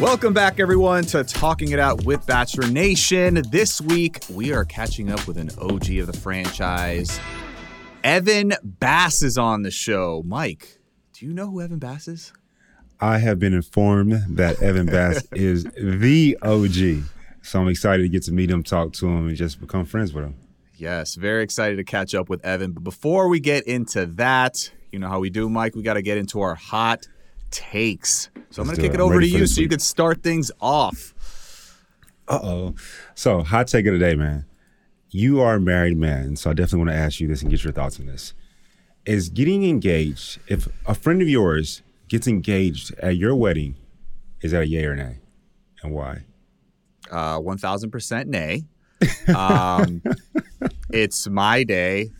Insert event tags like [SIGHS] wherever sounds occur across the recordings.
Welcome back, everyone, to Talking It Out with Bachelor Nation. This week, we are catching up with an OG of the franchise. Evan Bass is on the show. Mike, do you know who Evan Bass is? I have been informed that Evan Bass [LAUGHS] is the OG. So I'm excited to get to meet him, talk to him, and just become friends with him. Yes, very excited to catch up with Evan. But before we get into that, you know how we do, Mike. We got to get into our hot takes. So I'm going to kick it, it over to you so you could start things off. Uh oh. So, hot take of the day, man. You are a married man, so I definitely want to ask you this and get your thoughts on this. Is getting engaged, if a friend of yours gets engaged at your wedding, is that a yay or nay? And why? Uh, 1000% nay. Um, [LAUGHS] it's my day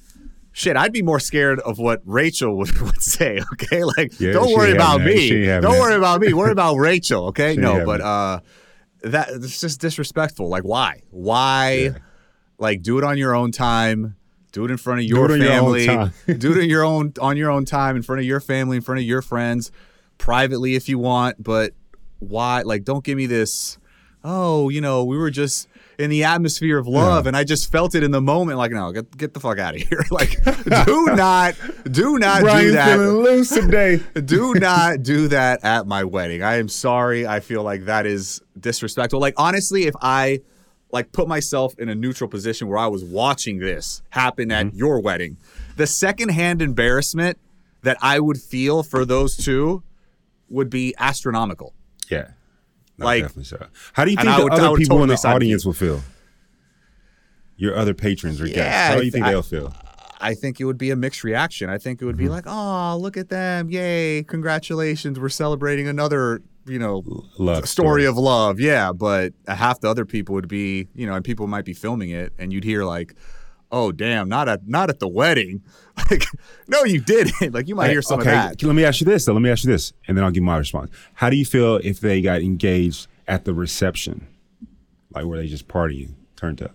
shit, I'd be more scared of what Rachel would, [LAUGHS] would say. Okay, [LAUGHS] like yeah, don't worry about me. Don't worry about me. Worry [LAUGHS] about Rachel. Okay, she no, but uh, that it's just disrespectful. Like why? Why? Yeah. Like do it on your own time. Do it in front of your do family. Your do it in your own on your own time in front of your family, in front of your friends, privately if you want. But why? Like, don't give me this. Oh, you know, we were just in the atmosphere of love, yeah. and I just felt it in the moment. Like, no, get get the fuck out of here. [LAUGHS] like, do [LAUGHS] not, do not do that. Feeling loose today. [LAUGHS] do not do that at my wedding. I am sorry. I feel like that is disrespectful. Like, honestly, if I like put myself in a neutral position where I was watching this happen at mm-hmm. your wedding, the secondhand embarrassment that I would feel for those two would be astronomical. Yeah. No, like, definitely so. How do you think the would, other people totally in the audience will feel? Your other patrons or yeah, guests. How do you think I, they'll feel? I think it would be a mixed reaction. I think it would mm-hmm. be like, "Oh, look at them! Yay! Congratulations! We're celebrating another, you know, love story, story of love." Yeah, but half the other people would be, you know, and people might be filming it, and you'd hear like, "Oh, damn! Not at not at the wedding." [LAUGHS] Like, no, you didn't. [LAUGHS] Like, you might hear some okay. of that. Let me ask you this, though. Let me ask you this, and then I'll give my response. How do you feel if they got engaged at the reception, like where they just partying, turned up?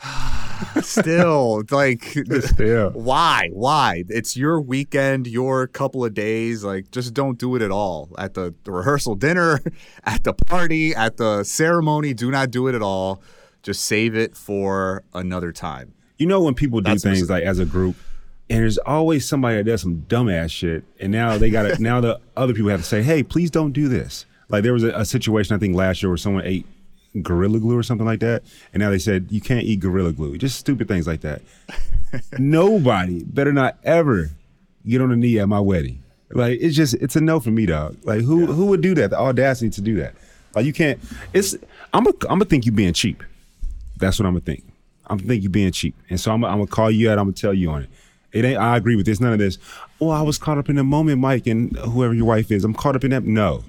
[SIGHS] Still, like, [LAUGHS] Still. why? Why? It's your weekend, your couple of days. Like, just don't do it at all. At the, the rehearsal dinner, at the party, at the ceremony, do not do it at all. Just save it for another time. You know when people do That's things like as a group, and there's always somebody that does some dumbass shit, and now they got to [LAUGHS] now the other people have to say, "Hey, please don't do this." Like there was a, a, situation I think last year where someone ate gorilla glue or something like that, and now they said you can't eat gorilla glue. Just stupid things like that. [LAUGHS] Nobody better not ever get on a knee at my wedding. Like it's just it's a no for me, dog. Like who yeah. who would do that? The audacity to do that. Like you can't. It's I'm a, I'm gonna think you being cheap. That's what I'm gonna think. I'm think you being cheap, and so I'm, I'm gonna call you out. I'm gonna tell you on it. It ain't. I agree with this. None of this. Oh, I was caught up in the moment, Mike, and whoever your wife is. I'm caught up in that. No,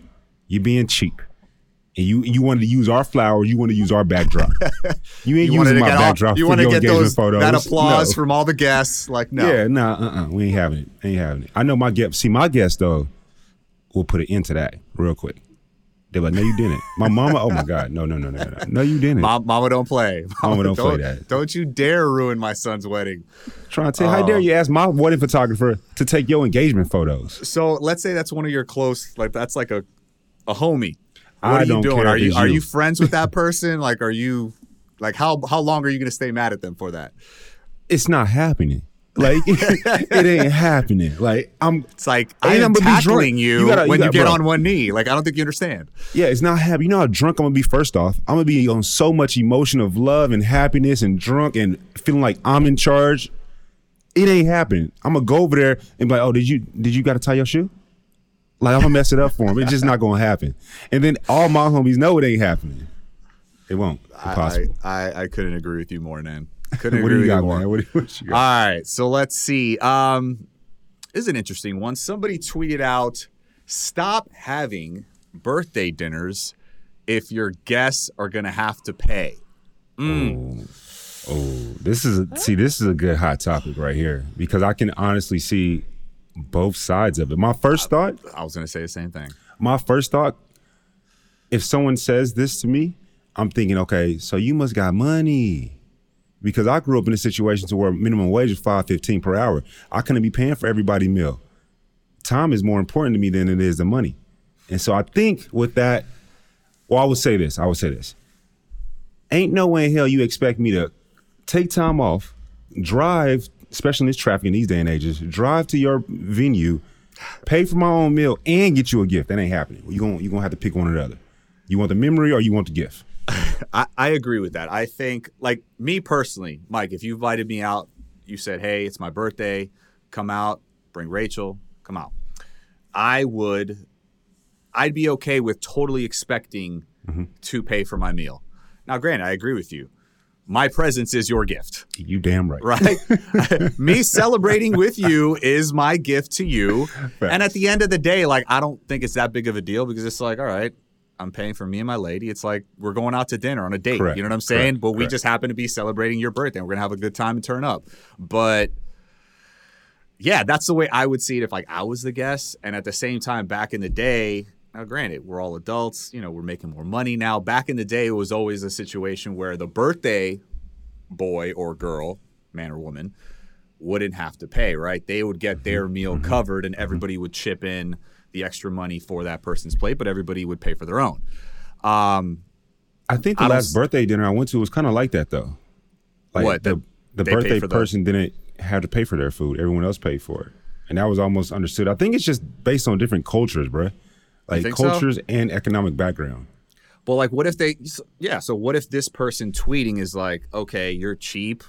you're being cheap. And you you wanted to use our flowers, you want to use our backdrop. [LAUGHS] You ain't you using my backdrop. All, you want to get those photos. that applause no. from all the guests. Like no, yeah, no, nah, uh, uh we ain't having it. Ain't having it. I know my guest. See, my guest though, will put an end to that real quick. They're like, no, you didn't. My mama, oh my God, no, no, no, no, no, no, you didn't. Mom, mama don't play. Mama, mama don't, don't, play that. Don't you dare ruin my son's wedding. trying to tell you, how dare uh, you ask my wedding photographer to take your engagement photos? So let's say that's one of your close, like that's like a, a homie. What I are you doing? Are you, you are you friends with that [LAUGHS] person? like, are you like how how long are you going to stay mad at them for that? It's not happening. Like [LAUGHS] [LAUGHS] it ain't happening. Like I'm. It's like I am tackling you, you, gotta, when you, gotta, you get bro. on one knee. Like I don't think you understand. Yeah, it's not happy. You know how drunk I'm gonna be. First off, I'm gonna be on so much emotion of love and happiness and drunk and feeling like I'm in charge. It ain't happening. I'm gonna go over there and be like, "Oh, did you did you got to tie your shoe?" Like I'm gonna mess it up for him. It's just not gonna happen. And then all my homies know it ain't happening. It won't. Impossible. I, I, I couldn't agree with you more, Nan. Couldn't what agree do you got, more. man? What, what you got? All right, so let's see. Um, this is an interesting one. Somebody tweeted out, "Stop having birthday dinners if your guests are gonna have to pay." Mm. Oh. oh, this is a, see, this is a good hot topic right here because I can honestly see both sides of it. My first thought, I was gonna say the same thing. My first thought, if someone says this to me, I'm thinking, okay, so you must got money. Because I grew up in a situation to where minimum wage is five fifteen per hour. I couldn't be paying for everybody meal. Time is more important to me than it is the money. And so I think with that, well, I would say this. I would say this. Ain't no way in hell you expect me to take time off, drive, especially in this traffic in these day and ages, drive to your venue, pay for my own meal, and get you a gift. That ain't happening. You're gonna, you're gonna have to pick one or the other. You want the memory or you want the gift? [LAUGHS] I, I agree with that. I think, like me personally, Mike, if you invited me out, you said, "Hey, it's my birthday, come out, bring Rachel, come out." I would, I'd be okay with totally expecting mm-hmm. to pay for my meal. Now, granted, I agree with you. My presence is your gift. You damn right. Right? [LAUGHS] [LAUGHS] Me celebrating with you is my gift to you. And at the end of the day, like, I don't think it's that big of a deal because it's like, all right, I'm paying for me and my lady. It's like we're going out to dinner on a date. Correct. You know what I'm saying? Correct. But we Correct. just happen to be celebrating your birthday. We're gonna have a good time and turn up. But yeah, that's the way I would see it if like I was the guest. And at the same time, back in the day, now granted, we're all adults, you know, we're making more money now. Back in the day, it was always a situation where the birthday boy or girl, man or woman, wouldn't have to pay, right? They would get their mm-hmm. meal mm-hmm. covered and everybody would chip in the extra money for that person's plate, but everybody would pay for their own. Um, I think the I last birthday dinner I went to was kind of like that though. Like what the the birthday person the... didn't have to pay for their food; everyone else paid for it, and that was almost understood. I think it's just based on different cultures, bro. Like cultures so? and economic background. Well, like, what if they? Yeah. So, what if this person tweeting is like, "Okay, you're cheap.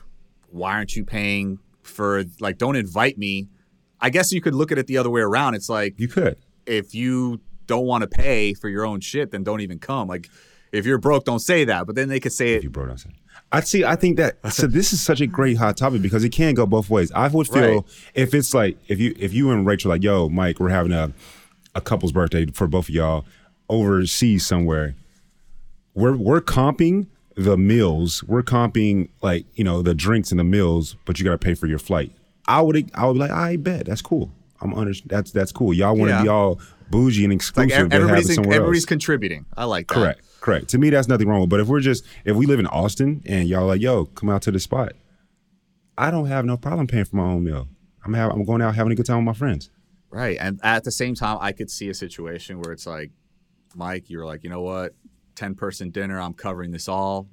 Why aren't you paying for like? Don't invite me." I guess you could look at it the other way around. It's like you could if you don't want to pay for your own shit, then don't even come. Like, if you're broke, don't say that. But then they could say if it. You broke, don't say. I see. I think that so. This is such a great hot topic because it can go both ways. I would feel right. if it's like if you if you and Rachel like, yo, Mike, we're having a a couple's birthday for both of y'all overseas somewhere. We're we're comping the meals. We're comping like you know the drinks and the meals, but you got to pay for your flight. I would I would be like, I bet that's cool. I'm under. That's that's cool. Y'all want to yeah. be all bougie and exclusive. Like everybody's in, everybody's contributing. I like that. Correct. Correct. To me, that's nothing wrong with. But if we're just if we live in Austin and y'all like, yo, come out to the spot, I don't have no problem paying for my own meal. I'm have, I'm going out having a good time with my friends. Right. And at the same time, I could see a situation where it's like, Mike, you're like, you know what, ten person dinner, I'm covering this all.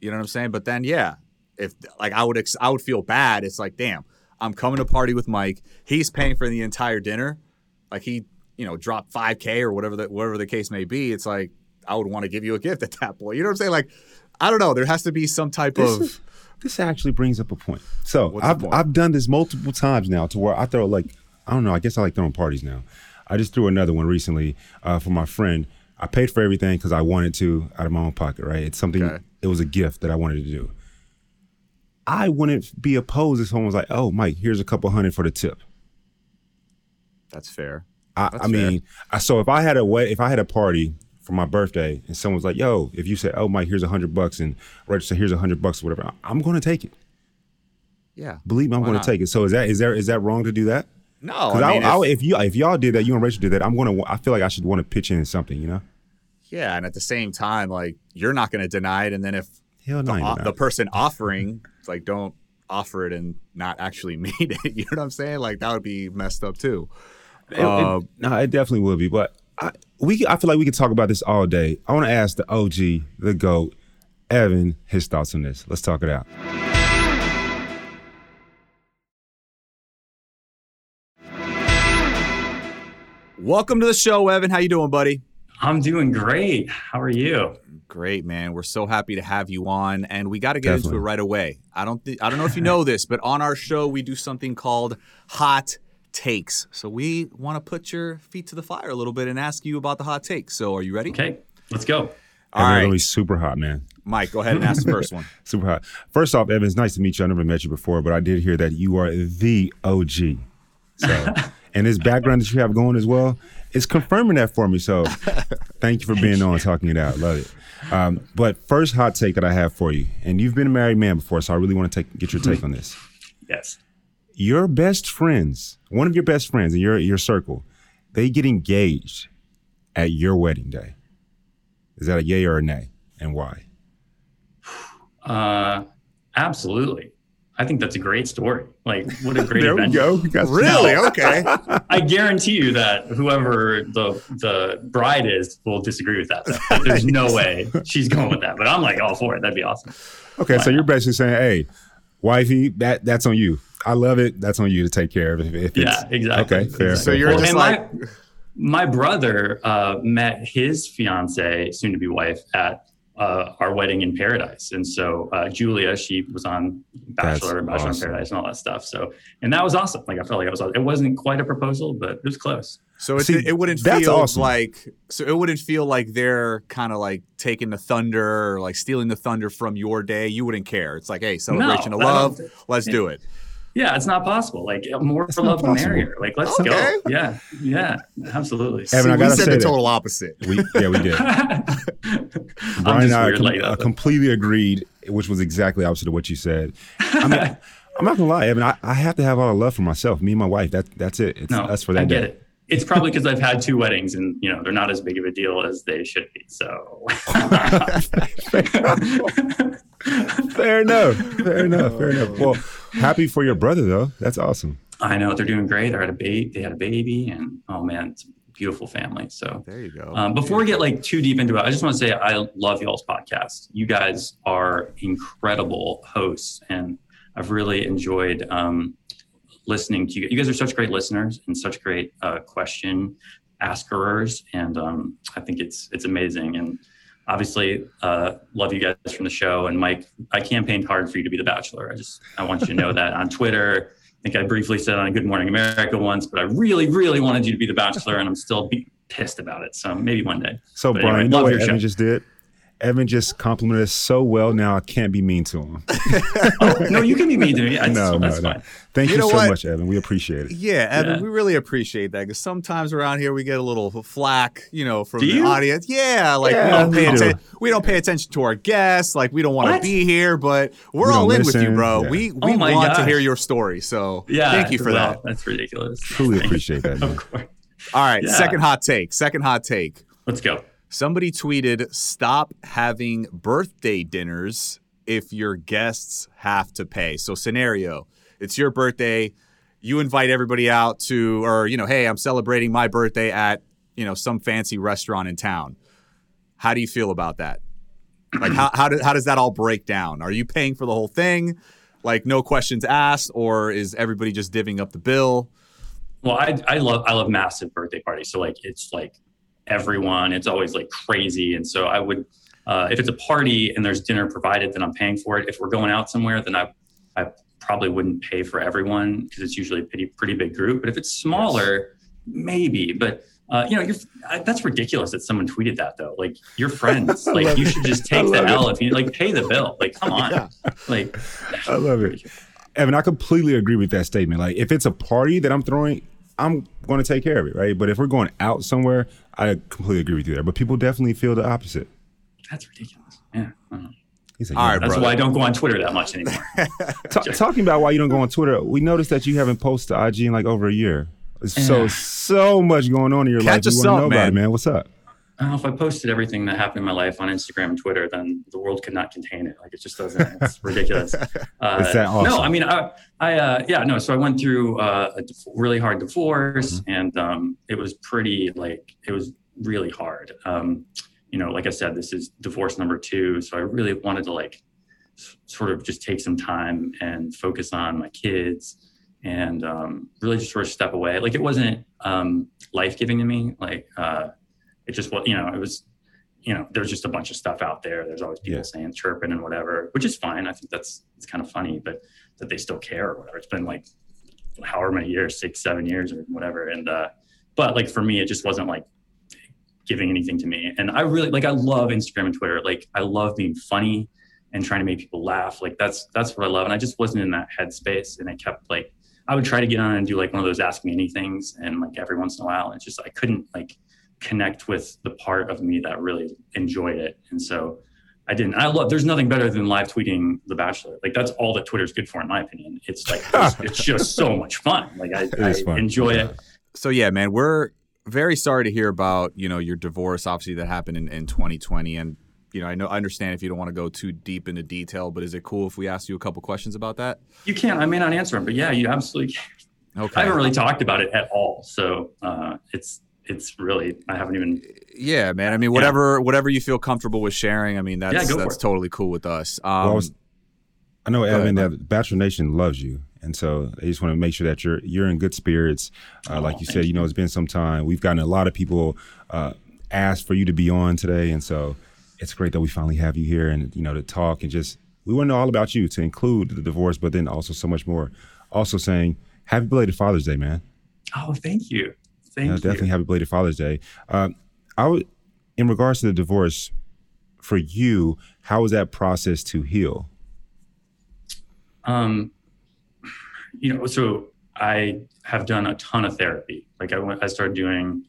You know what I'm saying? But then, yeah, if like I would ex- I would feel bad. It's like, damn I'm coming to party with Mike. He's paying for the entire dinner. Like he, you know, dropped 5K or whatever the whatever the case may be. It's like I would want to give you a gift at that point. You know what I'm saying? Like, I don't know. There has to be some type this of. Is, this actually brings up a point. So I've I've done this multiple times now to where I throw like I don't know. I guess I like throwing parties now. I just threw another one recently uh, for my friend. I paid for everything because I wanted to out of my own pocket. Right? It's something. Okay. It was a gift that I wanted to do. I wouldn't be opposed if someone was like, "Oh, Mike, here's a couple hundred for the tip." That's fair. I, That's I mean, I, so if I had a way, if I had a party for my birthday and someone's like, "Yo," if you say, "Oh, Mike, here's a hundred bucks," and Rachel said, "Here's a hundred bucks," or whatever, I'm going to take it. Yeah, believe me, I'm going to take it. So is that is there is that wrong to do that? No, I mean, I, if, if you if y'all did that, you and Rachel did that, I'm going to. I feel like I should want to pitch in something, you know. Yeah, and at the same time, like you're not going to deny it, and then if the, o- the person offering like don't offer it and not actually [LAUGHS] made it. You know what I'm saying? Like that would be messed up too. It, it, uh, no, it definitely would be. But I, we, I feel like we could talk about this all day. I want to ask the OG, the goat, Evan, his thoughts on this. Let's talk it out. Welcome to the show, Evan. How you doing, buddy? I'm doing great. How are you? Great, man. We're so happy to have you on, and we got to get Definitely. into it right away. I don't, th- I don't know if you [LAUGHS] know this, but on our show we do something called hot takes. So we want to put your feet to the fire a little bit and ask you about the hot takes. So are you ready? Okay, let's go. All right. Really super hot, man. Mike, go ahead and ask the first [LAUGHS] one. super hot. First off, Evan, it's nice to meet you. I never met you before, but I did hear that you are the OG. So, [LAUGHS] and this background that you have going as well is confirming that for me. So, [LAUGHS] thank you for being on, talking it out. Love it. Um, but first hot take that I have for you, and you've been a married man before, so I really want to take get your take on this. [CLEARS THROAT] Yes. Your best friends, one of your best friends in your your circle, they get engaged at your wedding day. Is that a yay or a nay, and why? [SIGHS] Uh, absolutely. I think that's a great story. Like, what a great [LAUGHS] there event. we go. We really? okay. I guarantee you that whoever the the bride is will disagree with that. Like, there's no [LAUGHS] way she's going with that. But I'm like all for it. That'd be awesome. Okay, Why so not? you're basically saying, hey, wifey, that that's on you. I love it. That's on you to take care of. If, if yeah, exactly. Okay, fair. So you're well, just like. My, my brother uh, met his fiance, soon to be wife, at uh, our wedding in paradise. And so uh, Julia, she was on Bachelor and Bachelor awesome. in Paradise and all that stuff. So, and that was awesome. Like I felt like it was, it wasn't quite a proposal, but it was close. So it, See, it wouldn't feel awesome. like, so it wouldn't feel like they're kind of like taking the thunder or like stealing the thunder from your day. You wouldn't care. It's like, hey, celebration no, of love. Let's do it. Yeah, it's not possible. Like uh, more for love, the merrier. Like let's okay. go. Yeah, yeah, absolutely. Evan, See, we said the that. total opposite. We, yeah, we did. [LAUGHS] Brian and I com- like that, uh, completely agreed, which was exactly opposite of what you said. I mean, [LAUGHS] I'm not gonna lie, Evan. I, I, have to have all the love for myself. Me and my wife. That that's it. It's no, us for that I get day. it. It's probably because I've had two weddings and you know they're not as big of a deal as they should be. So [LAUGHS] fair enough. Fair enough. Fair enough. Well, happy for your brother though. That's awesome. I know they're doing great. They had a baby. They had a baby, and oh man, it's a beautiful family. So there you go. Um, before we get like too deep into it, I just want to say I love y'all's podcast. You guys are incredible hosts, and I've really enjoyed um, listening to you. You guys are such great listeners and such great uh, question askers, and um, I think it's it's amazing. And obviously uh, love you guys from the show. And mike i campaigned hard for you to be the bachelor. I just i want you to know that on twitter. I think i briefly said on good morning america once but i really really wanted you to be the bachelor and i'm still pissed about it. So maybe one day. So but brian anyway, you know what evan just did Evan just complimented us so well. Now I can't be mean to him. [LAUGHS] oh, no, you can be mean to me. That's, no, that's no, fine. Thank you, you know so what? much, Evan. We appreciate it. Yeah, Evan, yeah. we really appreciate that because sometimes around here we get a little flack, you know, from the audience. Yeah, like yeah, we, don't pay atten- we don't pay attention to our guests. Like we don't want to be here, but we're we all in listen. with you, bro. Yeah. We oh we oh want gosh. to hear your story. So yeah, thank you for well, that. That's ridiculous. Truly [LAUGHS] appreciate that. of course. All right, second hot take. Second hot take. Let's go. Somebody tweeted, "Stop having birthday dinners if your guests have to pay." So scenario, it's your birthday, you invite everybody out to or you know, "Hey, I'm celebrating my birthday at, you know, some fancy restaurant in town." How do you feel about that? Like how how, do, how does that all break down? Are you paying for the whole thing? Like no questions asked or is everybody just divvying up the bill? Well, I I love I love massive birthday parties. So like it's like everyone. It's always like crazy. And so I would, uh, if it's a party and there's dinner provided, then I'm paying for it. If we're going out somewhere, then I, I probably wouldn't pay for everyone because it's usually a pretty, pretty big group. But if it's smaller, yes. maybe. But uh, you know, you're, I, that's ridiculous that someone tweeted that though. Like your friends, [LAUGHS] like you should just take the L if you like pay the bill. Like, come on. Yeah. Like, I love it. [LAUGHS] Evan, I completely agree with that statement. Like, if it's a party that I'm throwing, I'm going to take care of it, right? But if we're going out somewhere, I completely agree with you there. But people definitely feel the opposite. That's ridiculous. Yeah. Like, All right, That's brother. why I don't go on Twitter that much anymore. [LAUGHS] talking about why you don't go on Twitter, we noticed that you haven't posted IG in like over a year. So so much going on in your Catch life. You want to know man. about it, man. What's up? Uh, if I posted everything that happened in my life on Instagram and Twitter, then the world could not contain it. Like it just doesn't. It's [LAUGHS] ridiculous. Uh, Is that awesome? No, I mean, I, I uh, yeah, no. So I went through uh, a really hard divorce, mm-hmm. and um, it was pretty like it was really hard. Um, you know, like I said, this is divorce number two, so I really wanted to like s- sort of just take some time and focus on my kids and um, really just sort of step away. Like it wasn't um, life giving to me. Like uh, it just was, you know, it was, you know, there's just a bunch of stuff out there. There's always people yeah. saying chirping and whatever, which is fine. I think that's it's kind of funny, but that they still care or whatever. It's been like however many years, six, seven years or whatever. And uh, but like for me, it just wasn't like giving anything to me. And I really like I love Instagram and Twitter. Like I love being funny and trying to make people laugh. Like that's that's what I love. And I just wasn't in that headspace. And I kept like I would try to get on and do like one of those ask me anythings and like every once in a while. It's just I couldn't like connect with the part of me that really enjoyed it. And so I didn't. I love. There's nothing better than live tweeting The Bachelor. Like that's all that Twitter's good for, in my opinion. It's like [LAUGHS] it's, it's just so much fun. Like I, I enjoy yeah. it. So yeah, man, we're very sorry to hear about you know your divorce. Obviously, that happened in, in 2020, and you know, I know I understand if you don't want to go too deep into detail, but is it cool if we ask you a couple questions about that? You can. I may not answer them, but yeah, you absolutely can. Okay. I haven't really talked about it at all, so uh, it's it's really I haven't even. Yeah, man. I mean, whatever yeah. whatever you feel comfortable with sharing. I mean, that's yeah, that's totally cool with us. Um, well, I, was, I, know Evan ahead, that Bachelor Nation loves you, and so they just want to make sure that you're you're in good spirits. Uh, oh, like you said, you. you know, it's been some time. We've gotten a lot of people uh, ask for you to be on today, and so it's great that we finally have you here and you know to talk and just we want to know all about you to include the divorce, but then also so much more. Also saying happy belated Father's Day, man. Oh, thank you. Thank you. Definitely happy belated Father's Day. Uh, I would, in regards to the divorce, for you, how was that process to heal? Um, you know, so I have done a ton of therapy. Like I went, I started doing.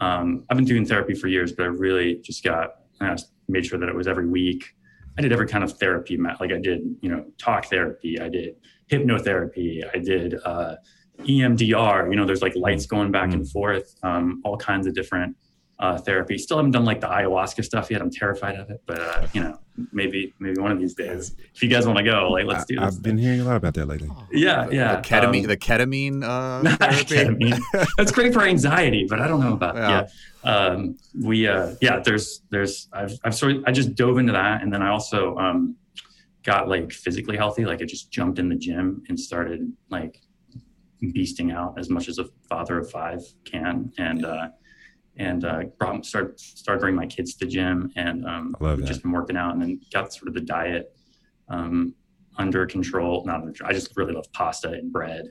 Um, I've been doing therapy for years, but I really just got I made sure that it was every week. I did every kind of therapy, like I did, you know, talk therapy, I did hypnotherapy, I did uh, EMDR. You know, there's like lights going back and mm. forth, um, all kinds of different uh, therapy. Still haven't done like the ayahuasca stuff yet. I'm terrified of it, but uh, you know, maybe maybe one of these days, if you guys want to go, like let's do this. I've thing. been hearing a lot about that lately. Yeah, yeah. The ketamine, um, the ketamine. Uh, [LAUGHS] ketamine. That's great for anxiety, but I don't know about yeah. yeah. Um, we uh, yeah. There's there's I've I've sort of I just dove into that, and then I also um, got like physically healthy. Like I just jumped in the gym and started like beasting out as much as a father of five can, and. Uh, and uh, brought, start started bringing my kids to the gym and um, just been working out and then got sort of the diet um, under control. Not under, I just really love pasta and bread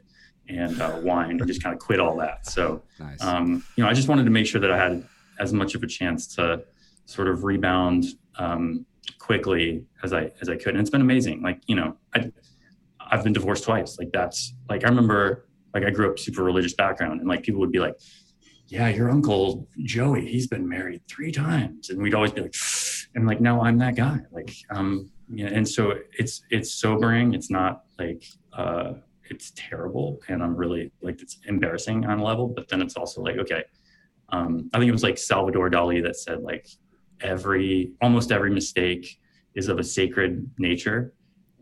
and uh, wine and just kind of quit all that. So, nice. um, you know, I just wanted to make sure that I had as much of a chance to sort of rebound um, quickly as I as I could. And it's been amazing. Like, you know, I I've been divorced twice. Like that's like I remember like I grew up super religious background and like people would be like, yeah, your uncle Joey, he's been married three times. And we'd always be like, and like, no, I'm that guy. Like, um, yeah. And so it's, it's sobering. It's not like, uh, it's terrible. And I'm really like, it's embarrassing on a level, but then it's also like, okay. Um, I think it was like Salvador Dali that said like every, almost every mistake is of a sacred nature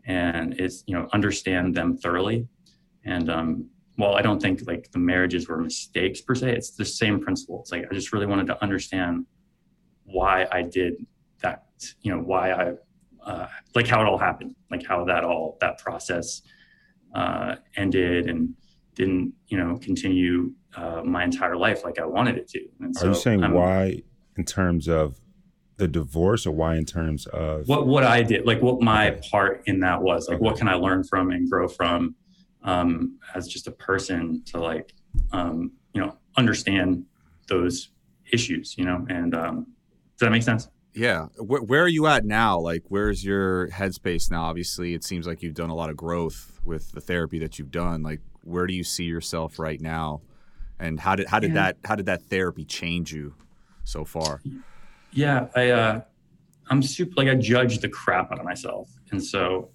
and it's, you know, understand them thoroughly. And, um, well, I don't think like the marriages were mistakes per se. It's the same principle. It's like I just really wanted to understand why I did that. You know, why I uh, like how it all happened, like how that all that process uh, ended and didn't you know continue uh, my entire life like I wanted it to. And so Are you saying I'm, why in terms of the divorce, or why in terms of what what I did, like what my okay. part in that was, like okay. what can I learn from and grow from? Um, as just a person to like um, you know understand those issues you know and um, does that make sense? Yeah. Where, where are you at now? Like where's your headspace now? Obviously it seems like you've done a lot of growth with the therapy that you've done. Like where do you see yourself right now? And how did how did yeah. that how did that therapy change you so far? Yeah i uh i'm super like i judge the crap out of myself. And so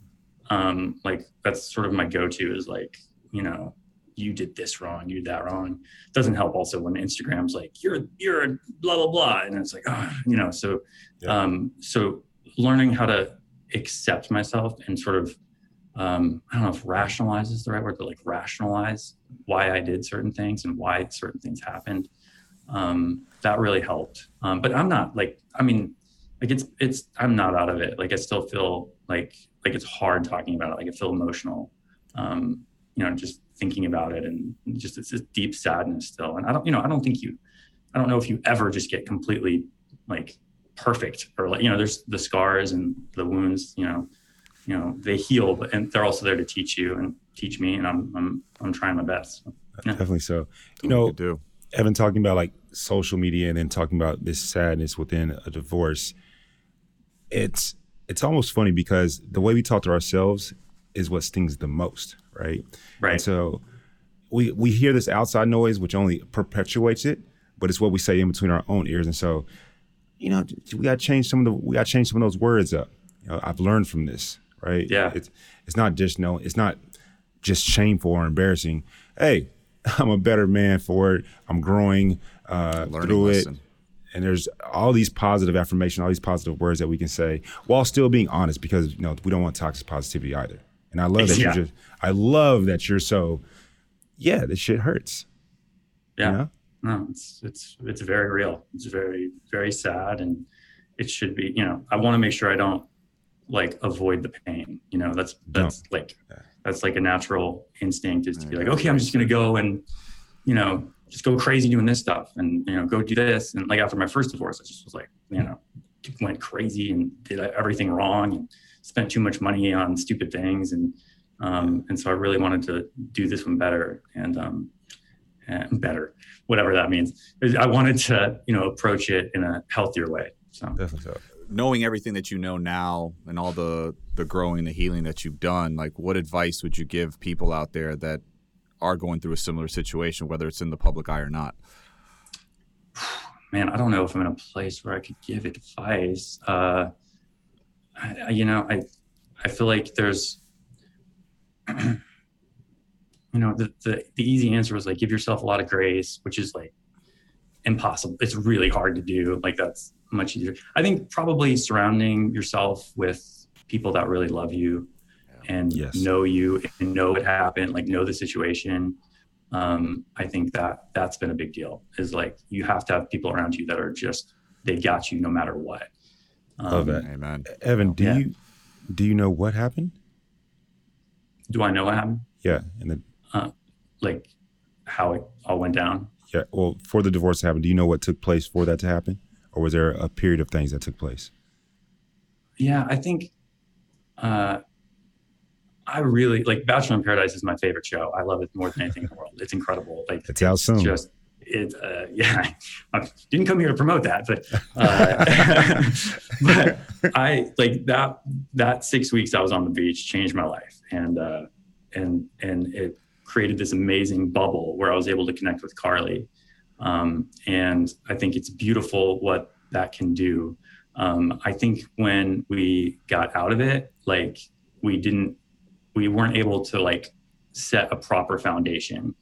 um, like that's sort of my go-to is like you know you did this wrong you did that wrong it doesn't help also when instagram's like you're you're blah blah blah and it's like oh, you know so yeah. um so learning how to accept myself and sort of um, I don't know if rationalize is the right word, but like rationalize why I did certain things and why certain things happened. Um, that really helped. Um, but I'm not like, I mean, like it's, it's, I'm not out of it. Like I still feel like like it's hard talking about it. Like I feel emotional, um, you know, just thinking about it and just it's this deep sadness still. And I don't, you know, I don't think you, I don't know if you ever just get completely like perfect or like, you know, there's the scars and the wounds, you know, you know, they heal, but and they're also there to teach you and teach me. And I'm, I'm, I'm trying my best. So, yeah. Definitely so. You know, do. Evan talking about like social media and then talking about this sadness within a divorce. It's, it's almost funny because the way we talk to ourselves is what stings the most, right? Right. And so we we hear this outside noise, which only perpetuates it, but it's what we say in between our own ears. And so, you know, we got to change some of the we got to change some of those words up. You know, I've learned from this, right? Yeah. It's it's not just no, it's not just shameful or embarrassing. Hey, [LAUGHS] I'm a better man for it. I'm growing uh, through lesson. it. And there's all these positive affirmation, all these positive words that we can say while still being honest, because you know we don't want toxic positivity either. And I love that yeah. you're just I love that you're so yeah, this shit hurts. Yeah. You know? No, it's it's it's very real. It's very, very sad and it should be, you know, I want to make sure I don't like avoid the pain. You know, that's that's no. like that's like a natural instinct is to be like, okay, I'm just gonna go and, you know, just go crazy doing this stuff and you know, go do this. And like after my first divorce, I just was like, you know, went crazy and did everything wrong and spent too much money on stupid things. And um, and so I really wanted to do this one better and um, and better whatever that means. I wanted to you know approach it in a healthier way so. Definitely. So knowing everything that you know now and all the the growing the healing that you've done like what advice would you give people out there that are going through a similar situation whether it's in the public eye or not man i don't know if i'm in a place where i could give advice uh, I, you know, I I feel like there's [CLEARS THROAT] you know, the, the the easy answer was like give yourself a lot of grace, which is like impossible. It's really hard to do. Like that's much easier. I think probably surrounding yourself with people that really love you and yes. know you and know what happened, like know the situation. Um, I think that that's been a big deal. Is like you have to have people around you that are just they got you no matter what. Um, Love it. Amen. Evan, do yeah. you do you know what happened? Do I know what happened? Yeah, and then uh, like how it all went down. Yeah. Well, for the divorce to happen, do you know what took place for that to happen, or was there a period of things that took place? Yeah, I think. Uh, I really like Bachelor in Paradise is my favorite show. I love it more than anything in the world. It's incredible. Like it's out soon. Just it uh, [LAUGHS] yeah i didn't come here to promote that but [LAUGHS] uh, [LAUGHS] but i like that that six weeks i was on the beach changed my life and uh, and and it created this amazing bubble where i was able to connect with carly um, and i think it's beautiful what that can do um, i think when we got out of it like we didn't we weren't able to like set a proper foundation.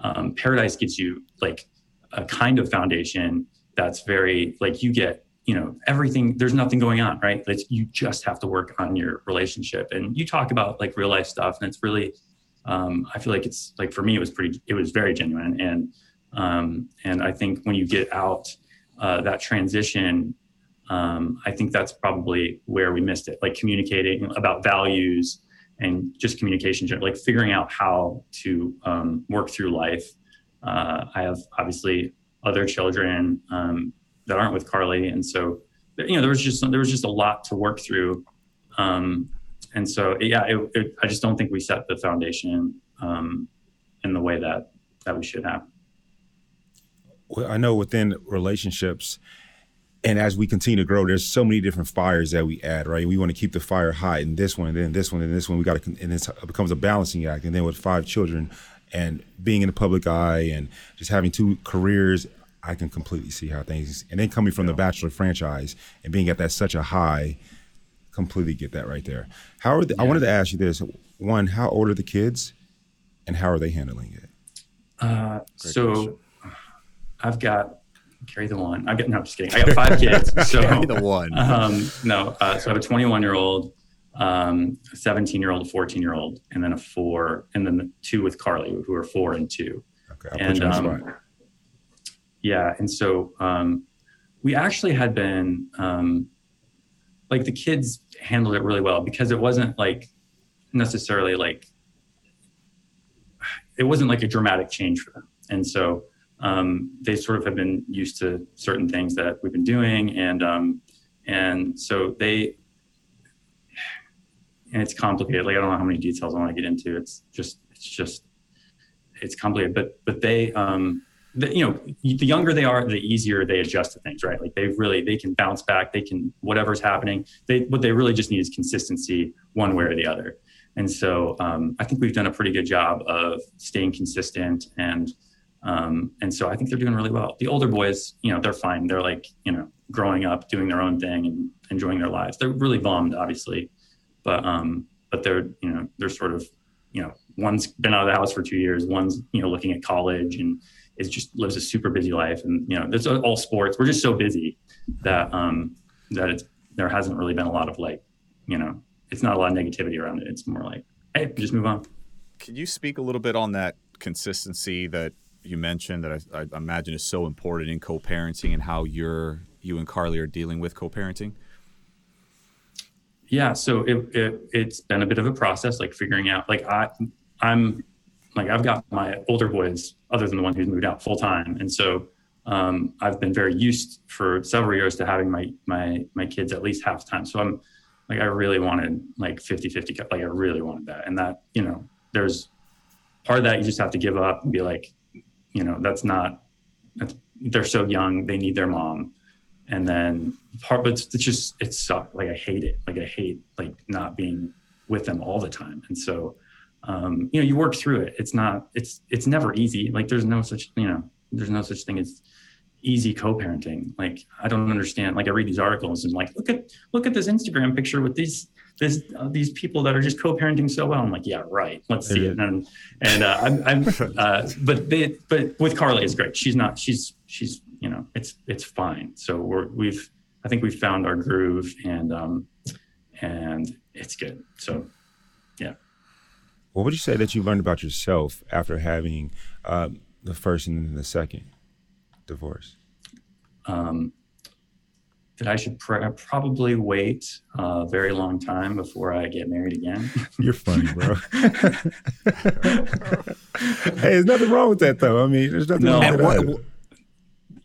Um, paradise gives you like a kind of foundation that's very like you get you know everything there's nothing going on right? Like you just have to work on your relationship. And you talk about like real life stuff and it's really um, i feel like it's like for me it was pretty it was very genuine. And um, and i think when you get out uh, that transition um, i think that's probably where we missed it. Like communicating about values and just communication like figuring out how to um, work through life uh, I have obviously other children um, that aren't with Carly, and so you know there was just there was just a lot to work through, um, and so yeah, it, it, I just don't think we set the foundation um, in the way that that we should have. Well, I know within relationships, and as we continue to grow, there's so many different fires that we add, right? We want to keep the fire hot in this one, and then this one, and this one. We got to, and it becomes a balancing act. And then with five children, and being in the public eye and just having two careers, I can completely see how things. And then coming from the Bachelor franchise and being at that such a high, completely get that right there. How are the, yeah. I wanted to ask you this: one, how old are the kids, and how are they handling it? Uh, so, question. I've got carry the one. I got no, I'm just kidding. I got five kids. [LAUGHS] So carry the one. Um, no, uh, so I have a 21 year old, um, a 17 year old, a 14 year old, and then a four, and then the two with Carly, who are four and two. Okay, I'll and, um, Yeah, and so um, we actually had been um, like the kids handled it really well because it wasn't like necessarily like it wasn't like a dramatic change for them. And so um, they sort of have been used to certain things that we've been doing, and um, and so they and it's complicated. Like I don't know how many details I want to get into. It's just it's just it's complicated. But but they um the, you know the younger they are, the easier they adjust to things. Right? Like they really they can bounce back. They can whatever's happening. They what they really just need is consistency, one way or the other. And so um, I think we've done a pretty good job of staying consistent and um, and so I think they're doing really well. The older boys, you know, they're fine. They're like, you know, growing up, doing their own thing and enjoying their lives. They're really bummed, obviously, but um, but they're you know they're sort of you know one's been out of the house for two years, one's you know looking at college and is just lives a super busy life, and you know it's all sports. We're just so busy that um, that it's there hasn't really been a lot of like you know it's not a lot of negativity around it. It's more like hey, just move on. Can you speak a little bit on that consistency that you mentioned that I, I imagine is so important in co-parenting and how you're you and Carly are dealing with co-parenting? Yeah, so it, it it's been a bit of a process, like figuring out like I I'm like I've got my older boys, other than the one who's moved out full time, and so um, I've been very used for several years to having my my my kids at least half time. So I'm like I really wanted like 50 50 like I really wanted that, and that you know there's part of that you just have to give up and be like you know that's not that's, they're so young they need their mom. And then part but it's, it's just it sucked. Like i hate it. Like i hate like not being with them all the time. And so um, you know you work through it. It's not it's it's never easy. Like there's no such you know there's no such thing as easy co-parenting. Like i don't understand. Like i read these articles and like look at look at this instagram picture with these this uh, these people that are just co-parenting so well. I'm like, yeah, right. Let's see it. And and uh, I'm, I'm uh, but they, but with Carly, it's great. She's not. She's she's you know, it's it's fine. So we're we've I think we've found our groove and um and it's good. So yeah. What would you say that you learned about yourself after having um, the first and the second divorce? Um, that I should pr- probably wait a very long time before I get married again. [LAUGHS] You're funny, bro. [LAUGHS] hey, there's nothing wrong with that, though. I mean, there's nothing no, wrong with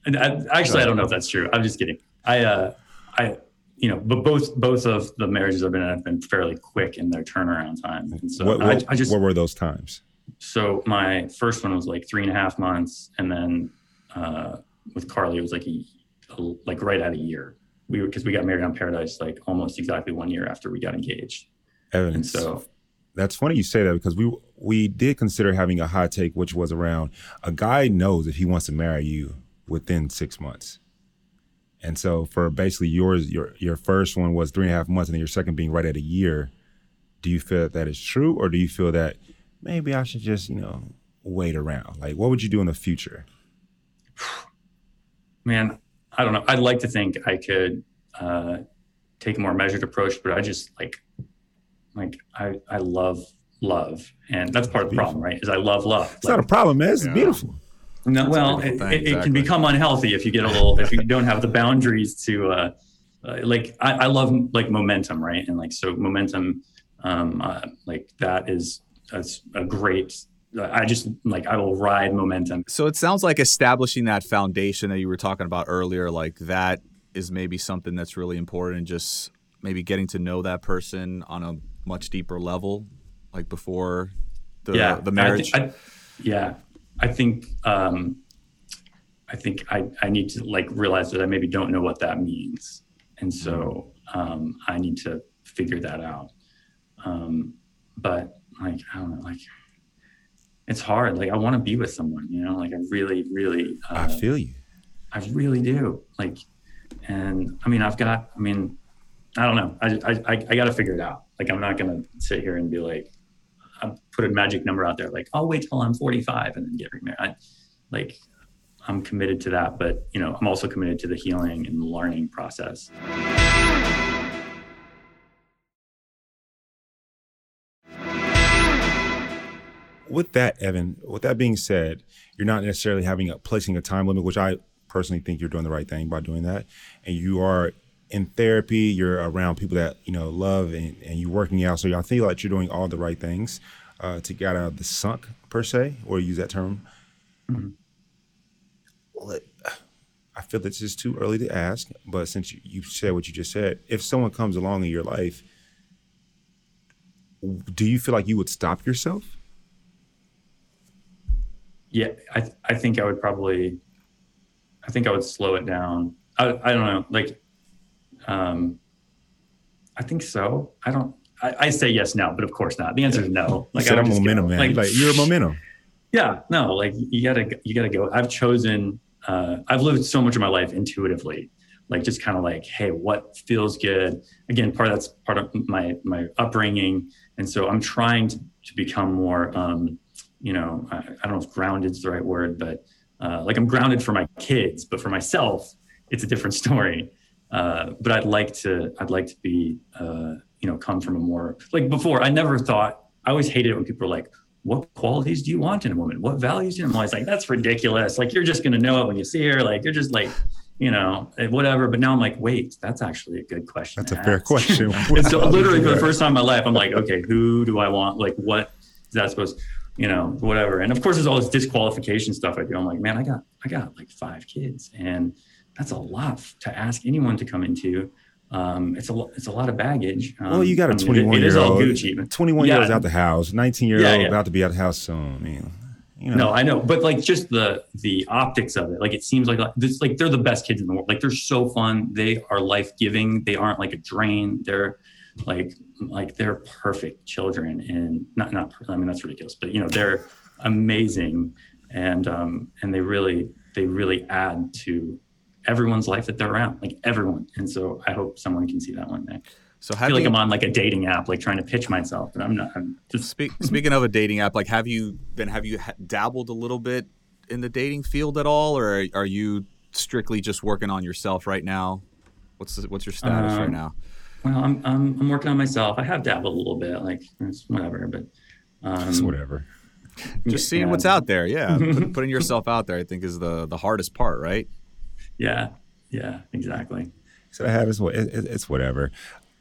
that. I, actually, I don't know if that's true. I'm just kidding. I, uh, I, you know, but both both of the marriages I've been in have been fairly quick in their turnaround time. And so what, what, I, I just what were those times? So my first one was like three and a half months, and then uh, with Carly, it was like a, a like right at a year we were because we got married on Paradise like almost exactly one year after we got engaged. Evidence. so that's funny you say that because we we did consider having a hot take, which was around a guy knows if he wants to marry you within six months. And so for basically yours, your your first one was three and a half months, and then your second being right at a year. Do you feel that that is true, or do you feel that maybe I should just you know wait around? Like, what would you do in the future? [SIGHS] Man, I don't know. I'd like to think I could uh, take a more measured approach, but I just like, like I, I love love, and that's part of the problem, right? Is I love love. It's like, not a problem, man. It's yeah. beautiful. No, well, it, it, exactly. it, can become unhealthy if you get a little if you don't have the boundaries to uh, uh, like. I, I, love like momentum, right? And like so, momentum, um, uh, like that is that's a great I just like I will ride momentum. So it sounds like establishing that foundation that you were talking about earlier, like that is maybe something that's really important. Just maybe getting to know that person on a much deeper level, like before the yeah, the marriage. I I, yeah, I think um, I think I I need to like realize that I maybe don't know what that means, and so um, I need to figure that out. Um, but like I don't know, like it's hard. Like I want to be with someone, you know, like I really, really, uh, I feel you. I really do. Like, and I mean, I've got, I mean, I don't know. I, I, I got to figure it out. Like, I'm not going to sit here and be like, I put a magic number out there. Like, I'll wait till I'm 45 and then get remarried. I, like, I'm committed to that, but you know, I'm also committed to the healing and the learning process. With that, Evan, with that being said, you're not necessarily having a placing a time limit, which I personally think you're doing the right thing by doing that. And you are in therapy, you're around people that, you know, love and, and you're working out. So I feel like you're doing all the right things uh, to get out of the sunk per se, or use that term. Mm-hmm. I feel it's just too early to ask, but since you, you said what you just said, if someone comes along in your life, do you feel like you would stop yourself? Yeah, I th- I think I would probably, I think I would slow it down. I I don't know, like, um, I think so. I don't. I, I say yes now, but of course not. The answer is no. Like I'm momentum, man. Like, like you're a momentum. Yeah, no, like you gotta you gotta go. I've chosen. Uh, I've lived so much of my life intuitively, like just kind of like, hey, what feels good? Again, part of that's part of my my upbringing, and so I'm trying to, to become more. Um, you know, I, I, don't know if grounded is the right word, but uh, like I'm grounded for my kids, but for myself, it's a different [LAUGHS] story. Uh, but I'd like to, I'd like to be, uh, you know, come from a more like before. I never thought. I always hated it when people were like, "What qualities do you want in a woman? What values do you?" I'm always like, "That's ridiculous. Like you're just gonna know it when you see her. Like you're just like." you know, whatever. But now I'm like, wait, that's actually a good question. That's a fair question. [LAUGHS] [LAUGHS] and so literally for the first time in my life, I'm like, okay, who do I want? Like, what is that supposed? You know, whatever. And of course, there's all this disqualification stuff I do. I'm like, man, I got, I got like five kids, and that's a lot to ask anyone to come into. Um, it's a it's a lot of baggage. Um, well, you got a 21 year old, 21 yeah. year old out the house, 19 year old yeah, about to be out the house soon. You know, you know. No, I know, but like just the the optics of it, like it seems like this, like they're the best kids in the world. Like they're so fun. They are life giving. They aren't like a drain. They're like like they're perfect children and not not i mean that's ridiculous but you know they're amazing and um and they really they really add to everyone's life that they're around like everyone and so i hope someone can see that one day so I feel like you, I'm on like a dating app, like trying to pitch myself, but I'm not. I'm just speak, speaking of a dating app. Like, have you been? Have you dabbled a little bit in the dating field at all, or are you strictly just working on yourself right now? What's the, what's your status um, right now? Well, I'm, I'm, I'm working on myself. I have dabbled a little bit, like it's whatever, but um, it's whatever. Just seeing yeah. what's out there, yeah. [LAUGHS] Put, putting yourself out there, I think, is the the hardest part, right? Yeah, yeah, exactly. So I have is what it's whatever.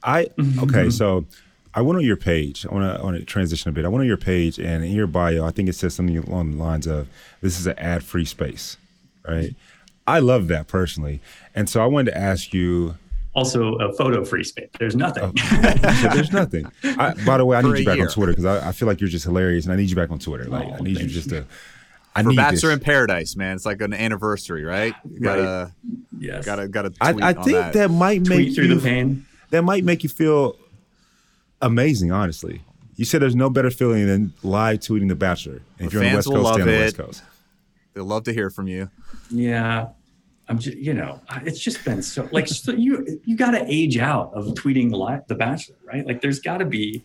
I [LAUGHS] okay, so I went on your page. I want to I want to transition a bit. I went on your page, and in your bio, I think it says something along the lines of, "This is an ad free space," right? I love that personally, and so I wanted to ask you also a photo free space. There's nothing. Oh, there's nothing. I, [LAUGHS] by the way, I need you back year. on Twitter because I, I, feel like you're just hilarious, and I need you back on Twitter. Like oh, I need you just to. I For need Bachelor in Paradise, man. It's like an anniversary, right? You gotta, right. yes. Gotta, gotta. I, I think that. that. might tweet make through you, the pain. That might make you feel amazing. Honestly, you said there's no better feeling than live tweeting The Bachelor. And if you're on the West Coast, stay on the West Coast. They'll love to hear from you. Yeah, I'm just, you know, it's just been so like so you you got to age out of tweeting live, The Bachelor, right? Like there's got to be.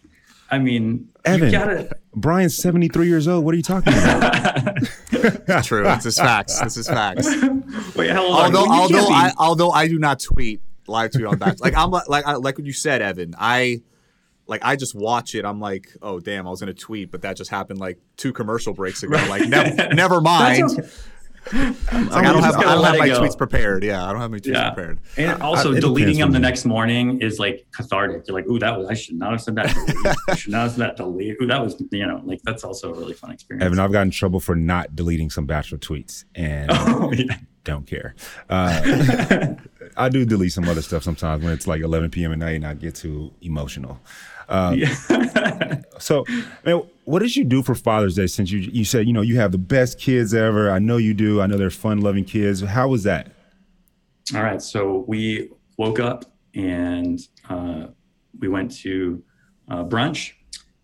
I mean, Evan, gotta... Brian's 73 years old. What are you talking about? [LAUGHS] it's true. This is facts. This is facts. Wait, hold on. Although, although I, although I do not tweet live tweet on Bachelor, like I'm like I, like what you said, Evan. I like I just watch it. I'm like, oh damn, I was gonna tweet, but that just happened like two commercial breaks ago. Like, never, [LAUGHS] never mind. Like, I don't have, I don't have my go. tweets prepared. Yeah, I don't have my tweets yeah. prepared. And also, I, deleting them the next morning is like cathartic. You're like, "Ooh, that was I should not have said that. I should not have said that. Delete. Ooh, that was you know, like that's also a really fun experience." Evan, I've gotten in trouble for not deleting some bachelor tweets, and [LAUGHS] oh, yeah. don't care. Uh, [LAUGHS] I do delete some other stuff sometimes when it's like 11 p.m. at night and I get too emotional. Uh, yeah. [LAUGHS] so, man, what did you do for Father's Day since you you said you know you have the best kids ever? I know you do. I know they're fun loving kids. How was that? All right. So we woke up and uh, we went to uh, brunch,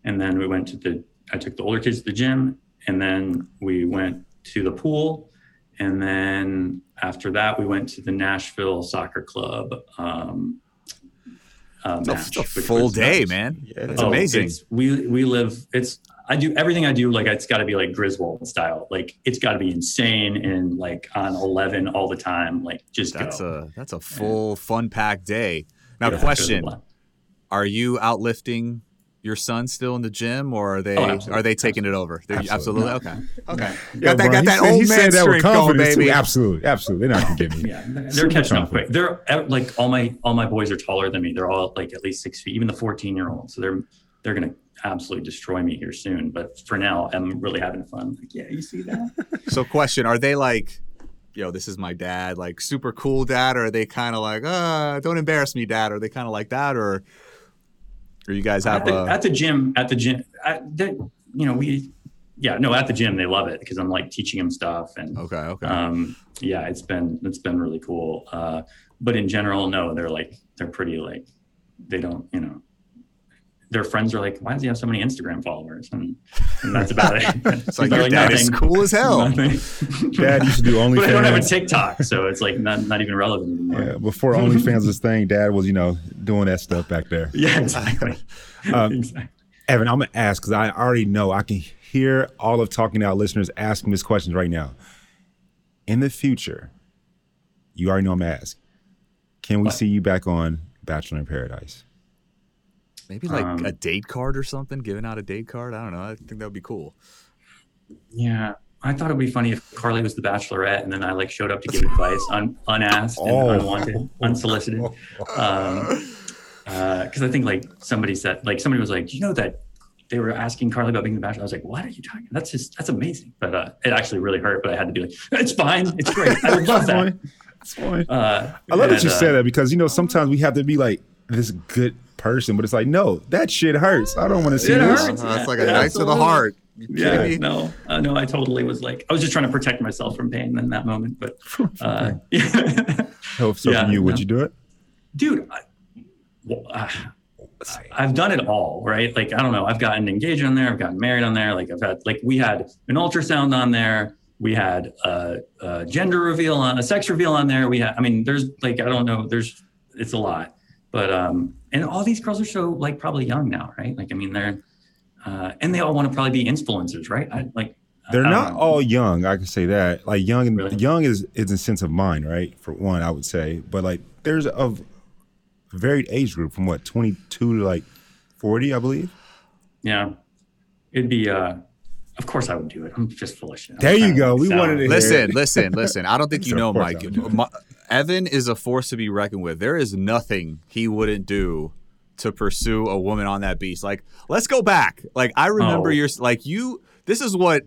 and then we went to the. I took the older kids to the gym, and then we went to the pool, and then after that we went to the Nashville Soccer Club um, uh, match. a full day, nice. man. Yeah, it's oh, amazing. It's, we we live. It's I do everything I do like it's got to be like Griswold style. Like it's got to be insane and like on eleven all the time. Like just that's go. a that's a full yeah. fun packed day. Now, yeah, question: Are you outlifting your son still in the gym, or are they oh, are they taking it over? Absolutely. absolutely. Okay. Okay. Yeah, got that, got that old he man that with going, baby. Too. Absolutely. Absolutely. They're not gonna get me. yeah, they're catching up quick. They're like all my all my boys are taller than me. They're all like at least six feet. Even the fourteen year old. So they're they're gonna absolutely destroy me here soon. But for now, I'm really having fun. Like, yeah, you see that? [LAUGHS] so, question: Are they like, yo, this is my dad, like super cool dad, or are they kind of like, uh, don't embarrass me, dad? Are they kind of like that, or, or you guys have at the, a... at the gym? At the gym, at the, you know, we, yeah, no, at the gym they love it because I'm like teaching them stuff and okay, okay, um, yeah, it's been it's been really cool. Uh, but in general, no, they're like they're pretty like they don't, you know, their friends are like, why does he have so many Instagram followers? And, and that's [LAUGHS] about it. it's like [LAUGHS] your like, dad is cool as hell. [LAUGHS] dad used to do OnlyFans. But I don't have a TikTok, so it's like not, not even relevant anymore. Yeah, before OnlyFans was thing, dad was, you know, doing that stuff back there. Yeah, exactly. um, exactly. Evan, I'm gonna ask because I already know I can hear all of talking out listeners asking this questions right now. In the future, you already know I'm gonna ask. Can we what? see you back on Bachelor in Paradise? Maybe like um, a date card or something, giving out a date card. I don't know. I think that would be cool. Yeah. I thought it would be funny if Carly was the bachelorette and then I like showed up to give [LAUGHS] advice un, unasked and oh. unwanted, unsolicited. [LAUGHS] Um, because uh, I think like somebody said, like somebody was like, "Do you know that they were asking Carly about being the bachelor?" I was like, "What are you talking? That's just that's amazing." But uh, it actually really hurt. But I had to be like, "It's fine. It's great. I would love that." That's fine. Uh, I love and, that you uh, said that because you know sometimes we have to be like this good person, but it's like, no, that shit hurts. I don't want to see it this. Hurts. Uh, that's like a knife to the heart. Yeah, no, uh, no, I totally was like, I was just trying to protect myself from pain in that moment. But [LAUGHS] uh, [LAUGHS] yeah. so yeah, you, would no. you do it, dude? I, well, uh, I've done it all, right? Like, I don't know. I've gotten engaged on there. I've gotten married on there. Like, I've had, like, we had an ultrasound on there. We had a, a gender reveal on a sex reveal on there. We had, I mean, there's like, I don't know. There's, it's a lot. But um, and all these girls are so like probably young now, right? Like I mean, they're uh, and they all want to probably be influencers, right? I, like they're not know. all young. I can say that. Like young, really? young is is a sense of mind, right? For one, I would say, but like there's a varied age group from what 22 to like 40, I believe. Yeah, it'd be. uh of course, I would do it. I'm just full of shit. There you go. We wanted to listen, listen, listen. I don't think [LAUGHS] you know, Mike. Evan is a force to be reckoned with. There is nothing he wouldn't do to pursue a woman on that beast. Like, let's go back. Like, I remember oh. your like you. This is what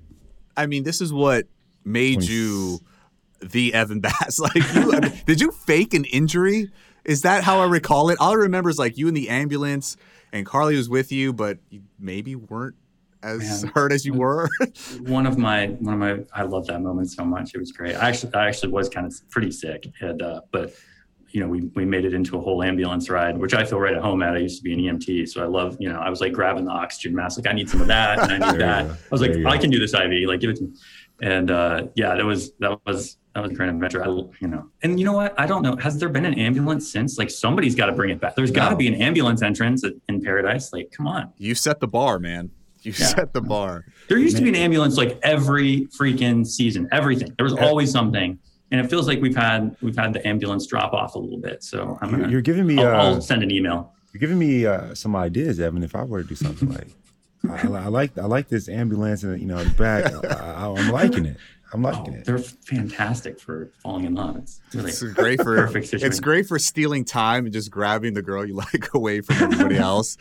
I mean. This is what made you the Evan Bass. [LAUGHS] Like, you, did you fake an injury? Is that how I recall it? All I remember is like you in the ambulance and Carly was with you, but you maybe weren't as Man. hurt as you were. [LAUGHS] one of my one of my I love that moment so much. It was great. I actually I actually was kind of pretty sick, and uh, but you know we we made it into a whole ambulance ride, which I feel right at home at. I used to be an EMT, so I love you know I was like grabbing the oxygen mask, like I need some of that, and I need [LAUGHS] that. I was like I can do this IV, like give it to me. And uh, yeah, that was that was that was a great adventure. I, you know, and you know what? I don't know. Has there been an ambulance since? Like somebody's got to bring it back. There's got to be an ambulance entrance in Paradise. Like, come on. You set the bar, man. You yeah. set the bar. There used to be an ambulance like every freaking season. Everything. There was always something. And it feels like we've had we've had the ambulance drop off a little bit. So I'm gonna, you're giving me. I'll, uh, I'll send an email. You're giving me uh, some ideas, Evan. If I were to do something like, I, I, like I like this ambulance and you know the back. I, I'm liking it. I'm oh, liking oh, it. They're fantastic for falling in love. It's really it's great for perfect situation. It's great for stealing time and just grabbing the girl you [LAUGHS] like away from everybody [LAUGHS] else.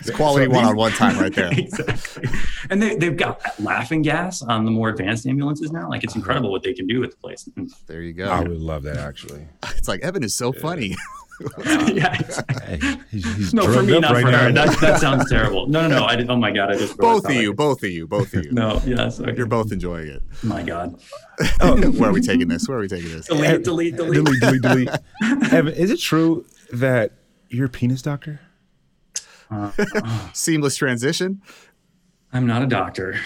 It's quality so one-on-one time right there. [LAUGHS] exactly. And they, they've got laughing gas on the more advanced ambulances now. Like it's uh-huh. incredible what they can do with the place. Mm. There you go. I would love that actually. It's like Evan is so yeah. funny. [LAUGHS] yeah. Hey, he's, he's no, for me, not right for now. her. That, that [LAUGHS] sounds terrible. No, no, no. I did, oh my god, I just both of you, both of you, both of you. no, yes, okay. you're both enjoying it. My god. [LAUGHS] Oh, where are we taking this? Where are we taking this? Delete, delete, delete, delete, delete, delete. Evan, is it true that you're a penis doctor? Uh, uh, Seamless transition. I'm not a doctor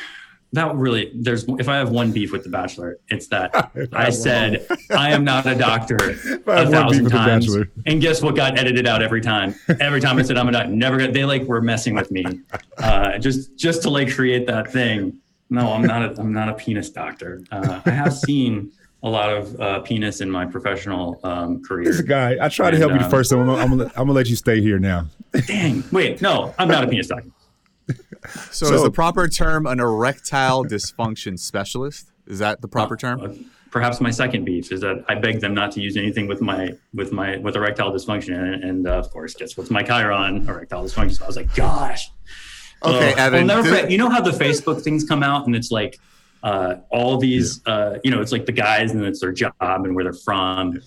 that really there's if I have one beef with The Bachelor, it's that [LAUGHS] I said [LAUGHS] I am not a doctor [LAUGHS] a thousand times, and guess what got edited out every time? Every time I said I'm a doctor, never got. They like were messing with me, uh, just just to like create that thing. No, I'm not. A, I'm not a penis doctor. Uh, I have seen a lot of uh, penis in my professional um, career. This guy, I tried to help you the first, so I'm, I'm, gonna, I'm gonna let you stay here now. Dang! Wait, no, I'm not a penis doctor. So, [LAUGHS] so, is the proper term an erectile dysfunction specialist? Is that the proper term? Uh, perhaps my second beef is that I begged them not to use anything with my with my with erectile dysfunction, and, and uh, of course, guess what's my chyron erectile dysfunction? So I was like, gosh. Okay, Evan. I'll never you know how the Facebook things come out, and it's like uh, all these, yeah. uh, you know, it's like the guys and it's their job and where they're from.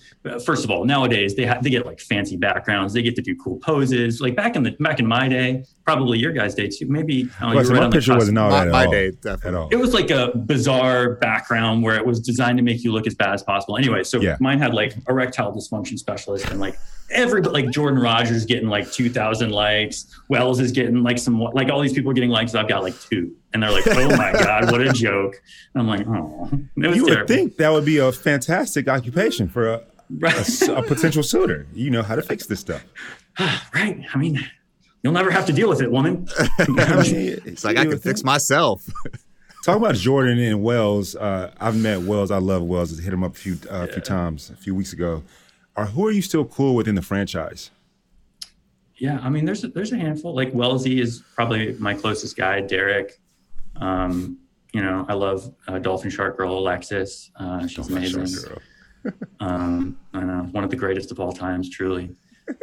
First of all, nowadays they have they get like fancy backgrounds. They get to do cool poses. Like back in the back in my day, probably your guys' day too. Maybe well, so my picture was not my, my all, day at all. It was like a bizarre background where it was designed to make you look as bad as possible. Anyway, so yeah. mine had like erectile dysfunction specialist and like everybody like Jordan Rodgers getting like 2000 likes. Wells is getting like some, like all these people are getting likes. I've got like two. And they're like, oh my God, what a joke. And I'm like, oh, you terrible. would think that would be a fantastic occupation for a, a, a potential suitor. You know how to fix this stuff. [SIGHS] right. I mean, you'll never have to deal with it, woman. [LAUGHS] it's like I can fix myself. Talk about Jordan and Wells. Uh, I've met Wells. I love Wells. I hit him up a few uh, yeah. few times a few weeks ago are who are you still cool with in the franchise? Yeah, I mean, there's a, there's a handful. Like Wellesley is probably my closest guy. Derek, um, you know, I love uh, Dolphin Shark Girl Alexis. Uh, she's Dolphin amazing. [LAUGHS] um, I know one of the greatest of all times, truly.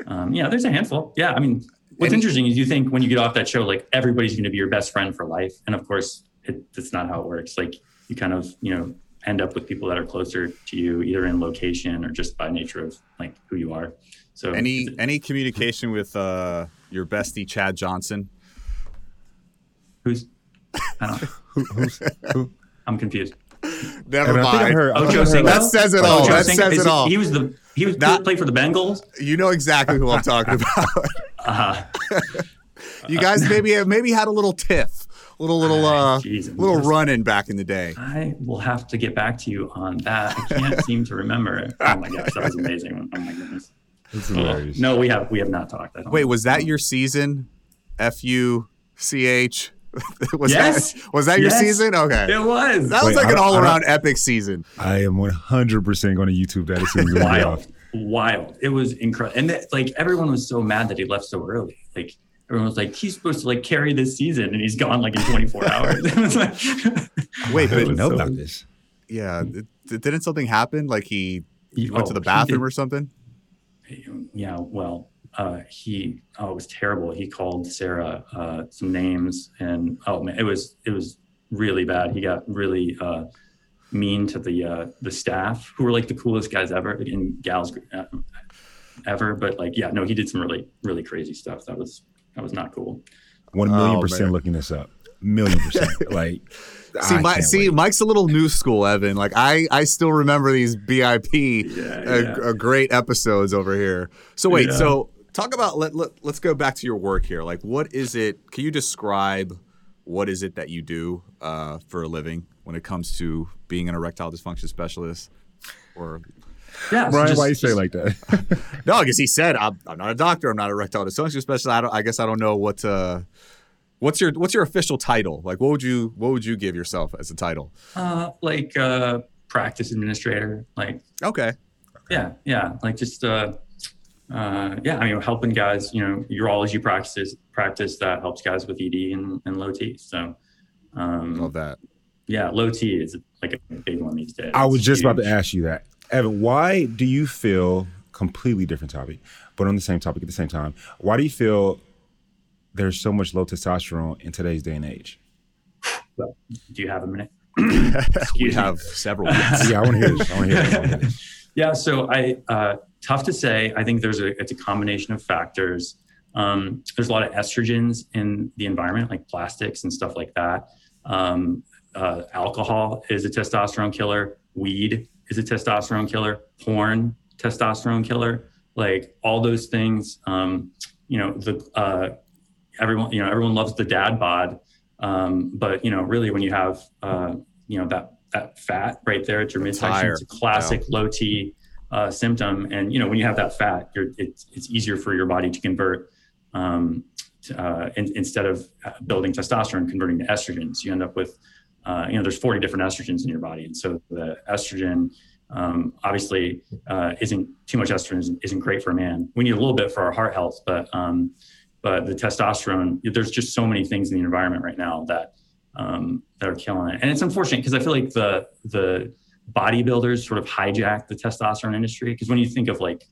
Um, yeah, there's a handful. Yeah, I mean, what's and, interesting is you think when you get off that show, like everybody's going to be your best friend for life, and of course, it, that's not how it works. Like you kind of, you know, end up with people that are closer to you, either in location or just by nature of like who you are. So any any communication with uh, your bestie Chad Johnson? Who's I don't [LAUGHS] who, who's who? I'm confused. Never mind. I heard, Ocho Cinco. That says it all. Ocho that Cinco? says it all. He was the he was Not, played for the Bengals. You know exactly who I'm talking [LAUGHS] about. uh-huh. you guys maybe have maybe had a little tiff little little uh Jeez, little run in back in the day. I will have to get back to you on that. I can't seem to remember it. Oh my gosh, that was amazing. Oh my goodness. That's hilarious. No, we have we have not talked. Wait, was that your season? F U C H. [LAUGHS] was yes. that was that your season? Okay, it was. That was Wait, like an all around epic season. I am one hundred percent going to YouTube that. It's wild, wild. It was incredible, and that, like everyone was so mad that he left so early. Like everyone was like, he's supposed to like carry this season, and he's gone like in 24 [LAUGHS] hours. [LAUGHS] like, [LAUGHS] Wait, but I didn't know so, about this? Yeah, didn't something happen? Like he, he went oh, to the bathroom or something? Yeah, well, uh, he oh, it was terrible. He called Sarah uh, some names, and oh man, it was it was really bad. He got really uh, mean to the uh, the staff, who were like the coolest guys ever and gals uh, ever. But like, yeah, no, he did some really really crazy stuff. That was that was not cool. One million oh, percent man. looking this up. Million percent. [LAUGHS] like see, my, see, wait. Mike's a little new school, Evan. Like I, I still remember these BIP, yeah, uh, yeah. Uh, great episodes over here. So wait, yeah. so talk about let, let let's go back to your work here. Like, what is it? Can you describe what is it that you do uh, for a living when it comes to being an erectile dysfunction specialist or yeah, Brian, just, why you say like that? [LAUGHS] no, because he said I'm, I'm, not a doctor. I'm not a erectile dysfunction specialist. I, don't, I guess I don't know what. Uh, what's your What's your official title? Like, what would you What would you give yourself as a title? Uh, like uh, practice administrator. Like, okay. Yeah, yeah. Like just uh, uh, yeah. I mean, helping guys. You know, urology practices practice that helps guys with ED and, and low T. So, um, love that. Yeah, low T is like a big one these days. I was just about to ask you that. Evan, why do you feel completely different topic, but on the same topic at the same time? Why do you feel there's so much low testosterone in today's day and age? Well, do you have a minute? [COUGHS] we have several [LAUGHS] yeah, I want to hear this. I want to hear this. yeah, so I uh, tough to say. I think there's a it's a combination of factors. Um, there's a lot of estrogens in the environment, like plastics and stuff like that. Um, uh, alcohol is a testosterone killer. Weed is a testosterone killer, porn, testosterone killer, like all those things. Um, you know, the uh, everyone, you know, everyone loves the dad bod, um, but you know, really, when you have uh, you know that that fat right there at your midsection, it's a classic yeah. low T uh, symptom. And you know, when you have that fat, it's it's easier for your body to convert. Um, to, uh, in, instead of uh, building testosterone, converting to estrogens, you end up with uh, you know, there's 40 different estrogens in your body. And so the estrogen, um, obviously, uh, isn't too much estrogen isn't great for a man. We need a little bit for our heart health, but, um, but the testosterone, there's just so many things in the environment right now that, um, that are killing it. And it's unfortunate because I feel like the, the, bodybuilders sort of hijacked the testosterone industry because when you think of like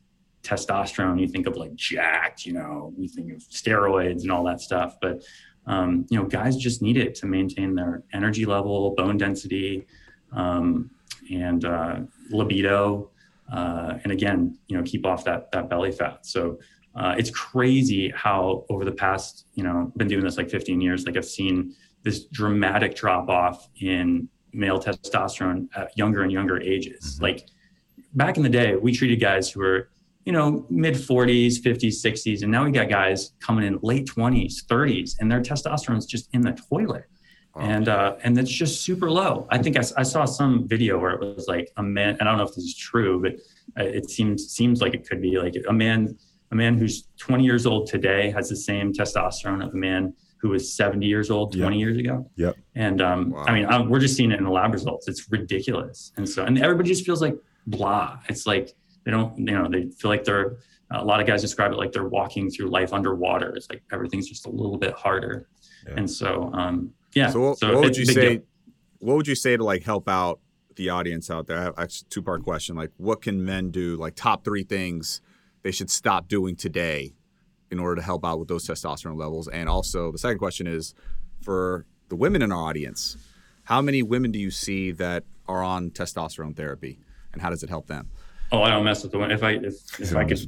testosterone, you think of like jacked, you know, you think of steroids and all that stuff. But um, you know, guys just need it to maintain their energy level, bone density, um, and uh, libido, uh, and again, you know, keep off that that belly fat. So uh, it's crazy how over the past, you know, been doing this like 15 years, like I've seen this dramatic drop off in male testosterone at younger and younger ages. Mm-hmm. Like back in the day, we treated guys who were, you know, mid 40s, 50s, 60s, and now we got guys coming in late 20s, 30s, and their testosterone is just in the toilet. Wow. And uh, and it's just super low. I think I, I, saw some video where it was like a man. I don't know if this is true, but uh, it seems seems like it could be like a man a man who's 20 years old today has the same testosterone of a man who was 70 years old 20 yep. years ago. Yep. And um, wow. I mean, I'm, we're just seeing it in the lab results. It's ridiculous. And so, and everybody just feels like blah. It's like they don't, you know, they feel like they're. A lot of guys describe it like they're walking through life underwater. It's like everything's just a little bit harder. Yeah. And so, um, yeah. So, what, so what would you say? Deal. What would you say to like help out the audience out there? I have a two part question. Like, what can men do? Like, top three things they should stop doing today in order to help out with those testosterone levels? And also, the second question is for the women in our audience, how many women do you see that are on testosterone therapy, and how does it help them? Oh, I don't mess with the women. If I if, if I could,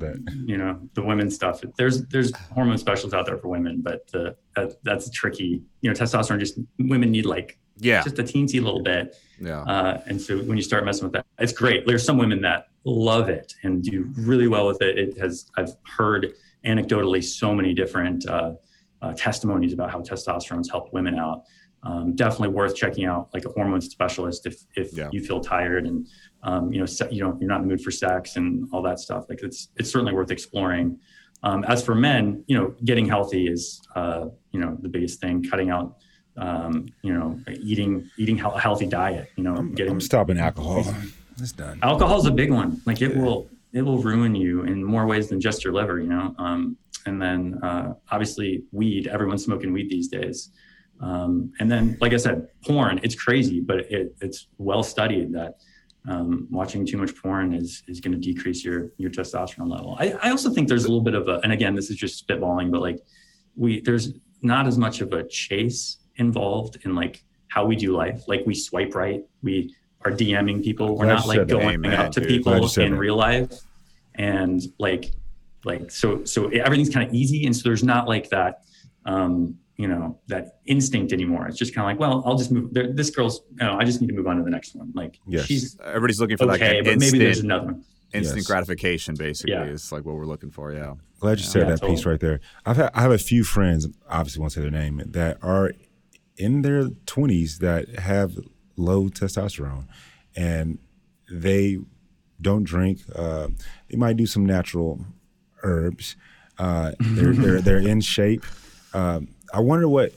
you know, the women stuff. There's there's hormone specialists out there for women, but uh, that, that's tricky. You know, testosterone just women need like yeah just a teensy little bit. Yeah. Uh, and so when you start messing with that, it's great. There's some women that love it and do really well with it. It has I've heard anecdotally so many different uh, uh, testimonies about how testosterone's helped women out. Um, definitely worth checking out like a hormone specialist if if yeah. you feel tired and um, you know se- you don't you're not in the mood for sex and all that stuff. Like it's it's certainly worth exploring. Um, as for men, you know, getting healthy is uh, you know the biggest thing. Cutting out um, you know, eating eating a healthy diet. You know, I'm, getting I'm stopping alcohol. It's done. Alcohol is a big one. Like it yeah. will it will ruin you in more ways than just your liver. You know, um, and then uh, obviously weed. Everyone's smoking weed these days. Um, and then, like I said, porn. It's crazy, but it, it's well studied that um, watching too much porn is is going to decrease your your testosterone level. I, I also think there's a little bit of a, and again, this is just spitballing, but like we there's not as much of a chase involved in like how we do life. Like we swipe right, we are DMing people. We're not like going Amen, up to dude. people in that. real life, and like like so so everything's kind of easy, and so there's not like that. Um, you know that instinct anymore. It's just kind of like, well, I'll just move. There, this girl's, you know, I just need to move on to the next one. Like, yes. she's everybody's looking for that. okay, like but instant, maybe there's another one. Instant yes. gratification, basically, yeah. is like what we're looking for. Yeah, glad you yeah. said yeah, that totally. piece right there. I've had, I have a few friends, obviously won't say their name, that are in their 20s that have low testosterone and they don't drink. Uh, they might do some natural herbs. Uh, they're, they're, they're in shape. Um, I wonder what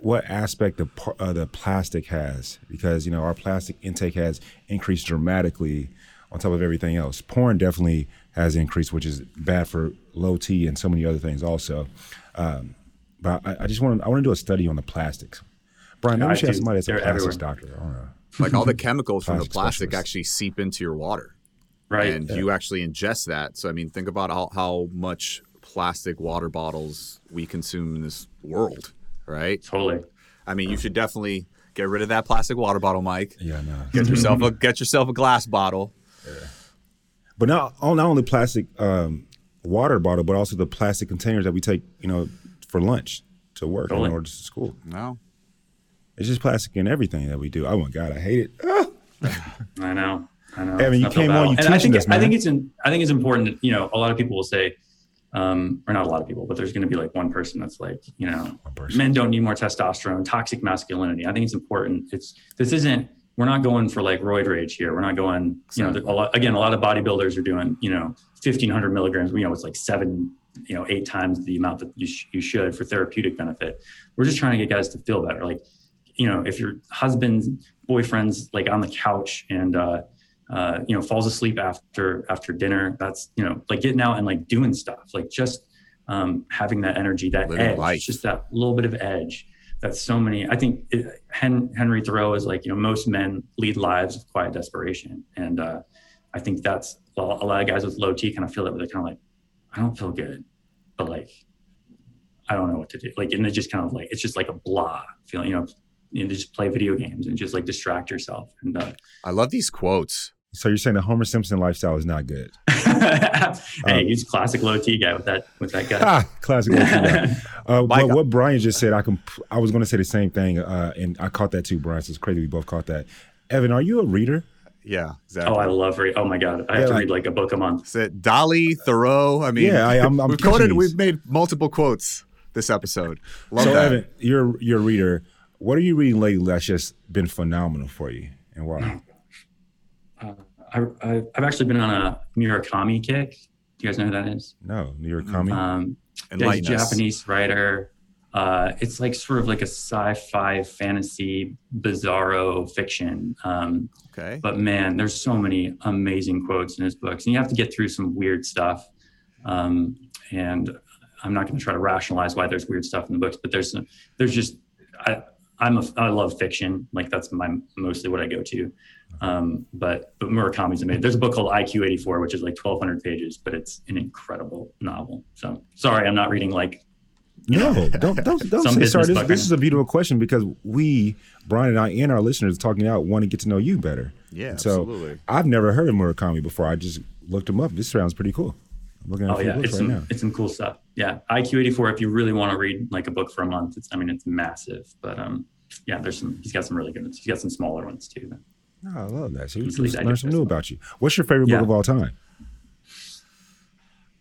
what aspect of uh, the plastic has because you know our plastic intake has increased dramatically on top of everything else. Porn definitely has increased, which is bad for low T and so many other things also. Um, but I, I just want to I want to do a study on the plastics. Brian, maybe we should have somebody that's a plastics everywhere. doctor. I don't know. Like all the [LAUGHS] chemicals from the plastic specialist. actually seep into your water, right? And yeah. you actually ingest that. So I mean, think about how, how much plastic water bottles we consume in this world, right? Totally. I mean, you should definitely get rid of that plastic water bottle, Mike. Yeah, no. Get yourself a get yourself a glass bottle. Yeah. But not not only plastic um, water bottle, but also the plastic containers that we take, you know, for lunch to work totally. or to school. No. It's just plastic in everything that we do. Oh my god, I hate it. Ah. I know. I know. I mean, you came on. You and I think us, I think it's in, I think it's important. That, you know, a lot of people will say, um, or not a lot of people, but there's going to be like one person that's like, you know, men don't need more testosterone, toxic masculinity. I think it's important. It's this isn't. We're not going for like roid rage here. We're not going. You know, a lot, again, a lot of bodybuilders are doing. You know, 1500 milligrams. You know, it's like seven you know eight times the amount that you, sh- you should for therapeutic benefit we're just trying to get guys to feel better like you know if your husband's boyfriend's like on the couch and uh, uh, you know falls asleep after after dinner that's you know like getting out and like doing stuff like just um, having that energy that Living edge life. just that little bit of edge that so many. I think it, Hen, Henry Thoreau is like you know most men lead lives of quiet desperation, and uh, I think that's well, a lot of guys with low T kind of feel that they're kind of like, I don't feel good, but like I don't know what to do. Like, and it's just kind of like it's just like a blah feeling, you know. You just play video games and just like distract yourself. And uh, I love these quotes. So you're saying the Homer Simpson lifestyle is not good? [LAUGHS] hey, um, he's classic low T guy with that with that guy. Ah, classic low T guy. [LAUGHS] Uh, but what Brian just said, I can. I was going to say the same thing, uh, and I caught that too, Brian. So it's crazy we both caught that. Evan, are you a reader? Yeah, exactly. Oh, I love read. Oh my god, I yeah, have to like, read like a book a month. Is it Dali, Thoreau? I mean, yeah, I, am we've quoted. We've made multiple quotes this episode. Love so, that. Evan, you're you're a reader. What are you reading lately that's just been phenomenal for you, and why? [CLEARS THROAT] Uh, I, have actually been on a Murakami kick. Do you guys know who that is? No, Murakami. Um, a Japanese writer. Uh, it's like sort of like a sci-fi fantasy bizarro fiction. Um, okay. But man, there's so many amazing quotes in his books, and you have to get through some weird stuff. Um, and I'm not going to try to rationalize why there's weird stuff in the books, but there's there's just I, I'm a, I love fiction. Like that's my mostly what I go to. Um, but but Murakami's amazing. There's a book called 1Q84, which is like 1,200 pages, but it's an incredible novel. So sorry, I'm not reading like. No, know, [LAUGHS] don't don't don't say sorry. This, this is a beautiful question because we, Brian and I, and our listeners, talking out want to get to know you better. Yeah, so absolutely. I've never heard of Murakami before. I just looked him up. This sounds pretty cool. I'm looking at oh yeah, it's right some now. it's some cool stuff. Yeah, 1Q84. If you really want to read like a book for a month, it's I mean it's massive, but um yeah, there's some. He's got some really good ones. He's got some smaller ones too. Oh, I love that. So you learn something new about you. What's your favorite yeah. book of all time?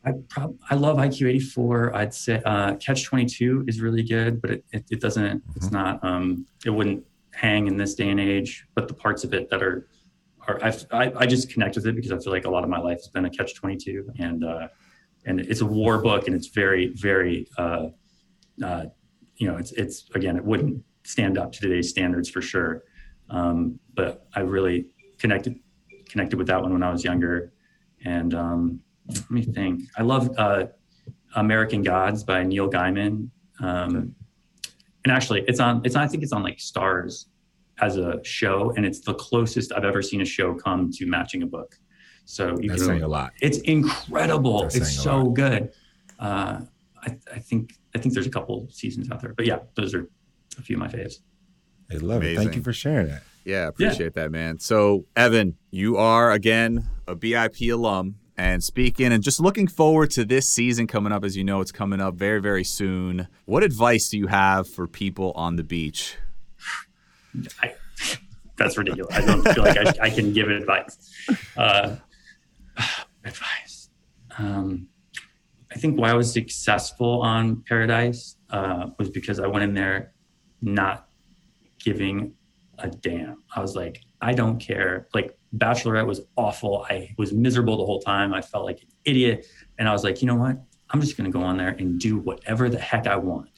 I prob- I love 1Q84. I'd say uh, Catch 22 is really good, but it, it, it doesn't. Mm-hmm. It's not. Um, it wouldn't hang in this day and age. But the parts of it that are are I, I just connect with it because I feel like a lot of my life has been a Catch 22, and uh, and it's a war book, and it's very very. Uh, uh, you know, it's it's again, it wouldn't stand up to today's standards for sure. Um, but I really connected connected with that one when I was younger. And um, let me think. I love uh, American Gods by Neil Gaiman. Um, and actually, it's on. It's I think it's on like Starz as a show, and it's the closest I've ever seen a show come to matching a book. So you That's can, saying a lot. It's incredible. That's it's so good. Uh, I, I, think I think there's a couple seasons out there, but yeah, those are a few of my faves. I love Amazing. it. Thank you for sharing that. Yeah, appreciate yeah. that, man. So, Evan, you are again a BIP alum and speaking and just looking forward to this season coming up. As you know, it's coming up very, very soon. What advice do you have for people on the beach? I, that's ridiculous. I don't feel like I, I can give advice. Uh, [SIGHS] advice. Um, I think why I was successful on Paradise uh, was because I went in there not giving a damn. I was like, I don't care. Like Bachelorette was awful. I was miserable the whole time. I felt like an idiot. And I was like, you know what? I'm just going to go on there and do whatever the heck I want.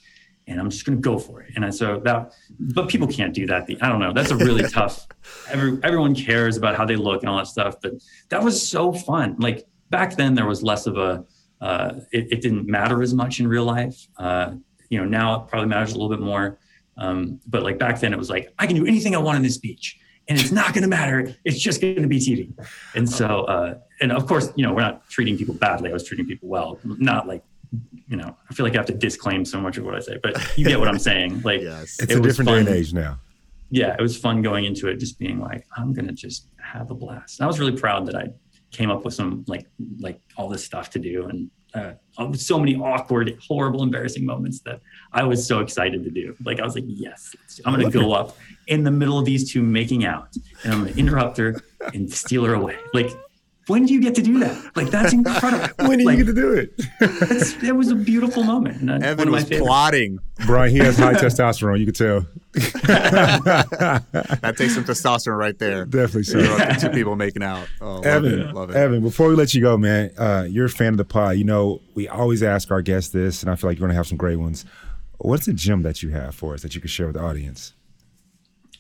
And I'm just going to go for it. And I, so that, but people can't do that. I don't know. That's a really [LAUGHS] tough, every, everyone cares about how they look and all that stuff. But that was so fun. Like back then there was less of a, uh, it, it, didn't matter as much in real life. Uh, you know, now it probably matters a little bit more. Um, but like back then, it was like I can do anything I want in this beach, and it's not going to matter. It's just going to be TV. And so, uh, and of course, you know, we're not treating people badly. I was treating people well, not like you know, I feel like I have to disclaim so much of what I say, but you get what I'm saying. [LAUGHS] Like, yes. it's it a different fun. day and age now. Yeah, it was fun going into it, just being like, I'm gonna just have a blast. And I was really proud that I came up with some like like all this stuff to do, and uh, so many awkward, horrible, embarrassing moments that I was so excited to do. Like I was like, yes, I'm going to go up in the middle of these two making out, and I'm going to interrupt her and steal her away. Like when do you get to do that? Like that's incredible. [LAUGHS] when do like, you get to do it? it was a beautiful moment. And Evan was plotting. Brian, he has high testosterone. You could tell. [LAUGHS] that takes some testosterone right there. Definitely so. Two people making out. Oh, Evan, love it, love it. Evan, before we let you go, man, uh, you're a fan of the pod. You know, we always ask our guests this, and I feel like you're going to have some great ones. What's a gem that you have for us that you can share with the audience?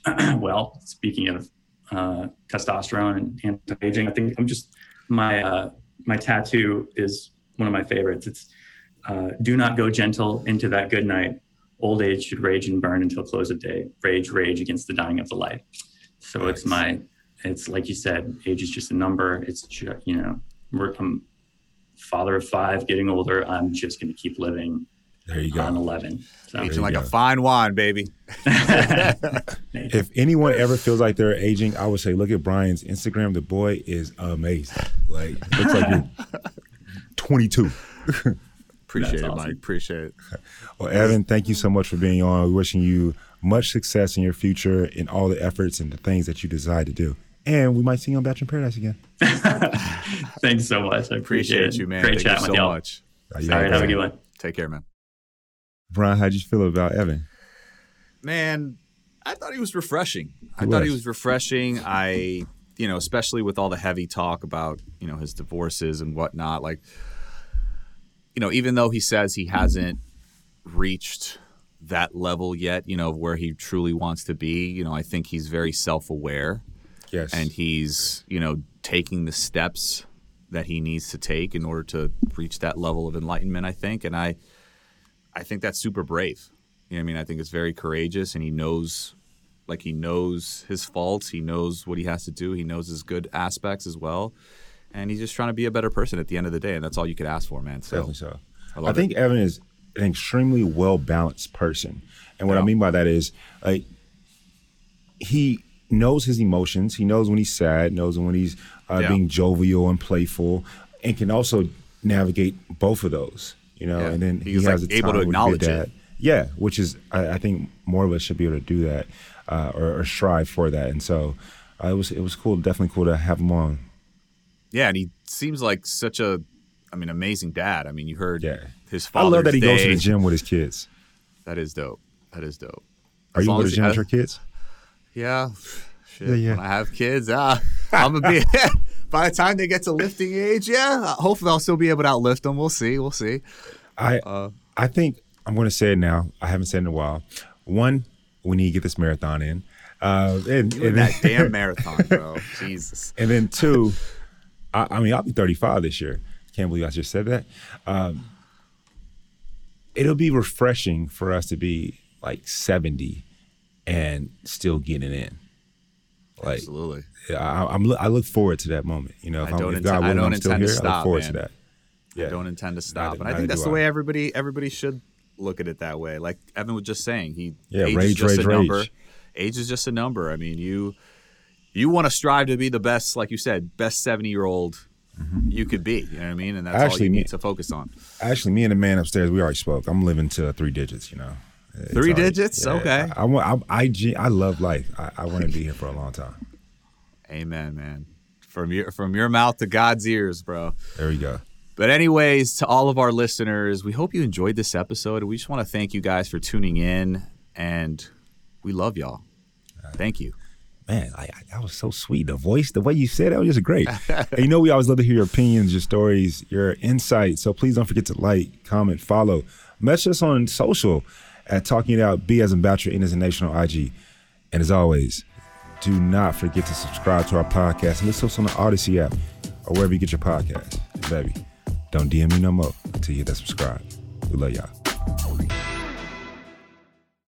[CLEARS THROAT] [CLEARS THROAT] well, speaking of uh, testosterone and anti-aging. I think I'm just my uh, my tattoo is one of my favorites. It's uh, "Do not go gentle into that good night. old age should rage and burn until close of day. Rage, rage against the dying of the light. So nice. it's my, it's like you said, age is just a number. It's just, you know, we're, I'm father of five, getting older. I'm just going to keep living. There you go. On 11. So. Aging like go. a fine wine, baby. [LAUGHS] if anyone ever feels like they're aging, I would say look at Brian's Instagram. The boy is amazing. Like, looks like you're 22. [LAUGHS] Appreciate That's it, awesome. Mike. Appreciate it. Well, Evan, thank you so much for being on. We're wishing you much success in your future in all the efforts and the things that you decide to do. And we might see you on Bachelor in Paradise again. [LAUGHS] Thanks so much. I appreciate, appreciate you, man. Great chat with so y'all. much. All right, have a good one. Take care, man. Brian, how'd you feel about Evan? Man, I thought he was refreshing. He I was. thought he was refreshing. I, you know, especially with all the heavy talk about, you know, his divorces and whatnot. Like, you know, even though he says he hasn't reached that level yet, you know, of where he truly wants to be, you know, I think he's very self aware. Yes. And he's, you know, taking the steps that he needs to take in order to reach that level of enlightenment, I think. And I I think that's super brave. You know I mean? I think it's very courageous and he knows like he knows his faults, he knows what he has to do, he knows his good aspects as well and he's just trying to be a better person at the end of the day, and that's all you could ask for, man. So, Definitely so. I, I think it. Evan is an extremely well balanced person, and what yeah. I mean by that is like he knows his emotions. He knows when he's sad, knows when he's uh, yeah. being jovial and playful, and can also navigate both of those. You know, yeah. and then he has like able to acknowledge it. Yeah, which is I, I, think more of us should be able to do that uh, or, or, strive for that. And so uh, it was it was cool, definitely cool to have him on. Yeah, and he seems like such a, I mean, amazing dad. I mean, you heard yeah. his father. I love that he day. goes to the gym with his kids. That is dope. That is dope. Are you going to the gym with your kids? Yeah. Shit. Yeah, yeah. When I have kids, [LAUGHS] uh, I'm gonna be. [LAUGHS] [LAUGHS] by the time they get to lifting age, yeah, hopefully I'll still be able to outlift them. We'll see. We'll see. I uh, I think I'm going to say it now. I haven't said it in a while. One, we need to get this marathon in. Uh, and, and that damn [LAUGHS] marathon, bro. Jesus. And then two, I, I, mean, I'll be 35 this year. Can't believe I just said that. Um, it'll be refreshing for us to be like 70 and still getting in. Like, Absolutely. I, am I look forward to that moment. You know, if, I don't, if God willing, I don't I'm still here, stop, I look forward man. to that. Yeah. I don't intend to stop, neither, and I think that's the I. way everybody everybody should look at it that way. Like Evan was just saying, he yeah, age rage, is just rage, a number. Rage. Age is just a number. I mean, you you want to strive to be the best, like you said, best 70 year old mm-hmm. you could be. You know what I mean? And that's actually, all you need to focus on. Actually, me and the man upstairs, we already spoke. I'm living to three digits, you know. Three already, digits? Yeah, okay. I, I, want, I, I, I love life. I, I want to be here for a long time. Amen, man. From your from your mouth to God's ears, bro. There we go. But anyways, to all of our listeners, we hope you enjoyed this episode. We just want to thank you guys for tuning in, and we love y'all. Thank you man, I, I, that was so sweet. The voice, the way you said it was just great. [LAUGHS] and you know, we always love to hear your opinions, your stories, your insights. So please don't forget to like, comment, follow. Message us on social at Talking It Out, B as in Bachelor, N as in Nation on IG. And as always, do not forget to subscribe to our podcast and listen to us on the Audacy app or wherever you get your podcast. baby, don't DM me no more until you hit that subscribe. We love y'all.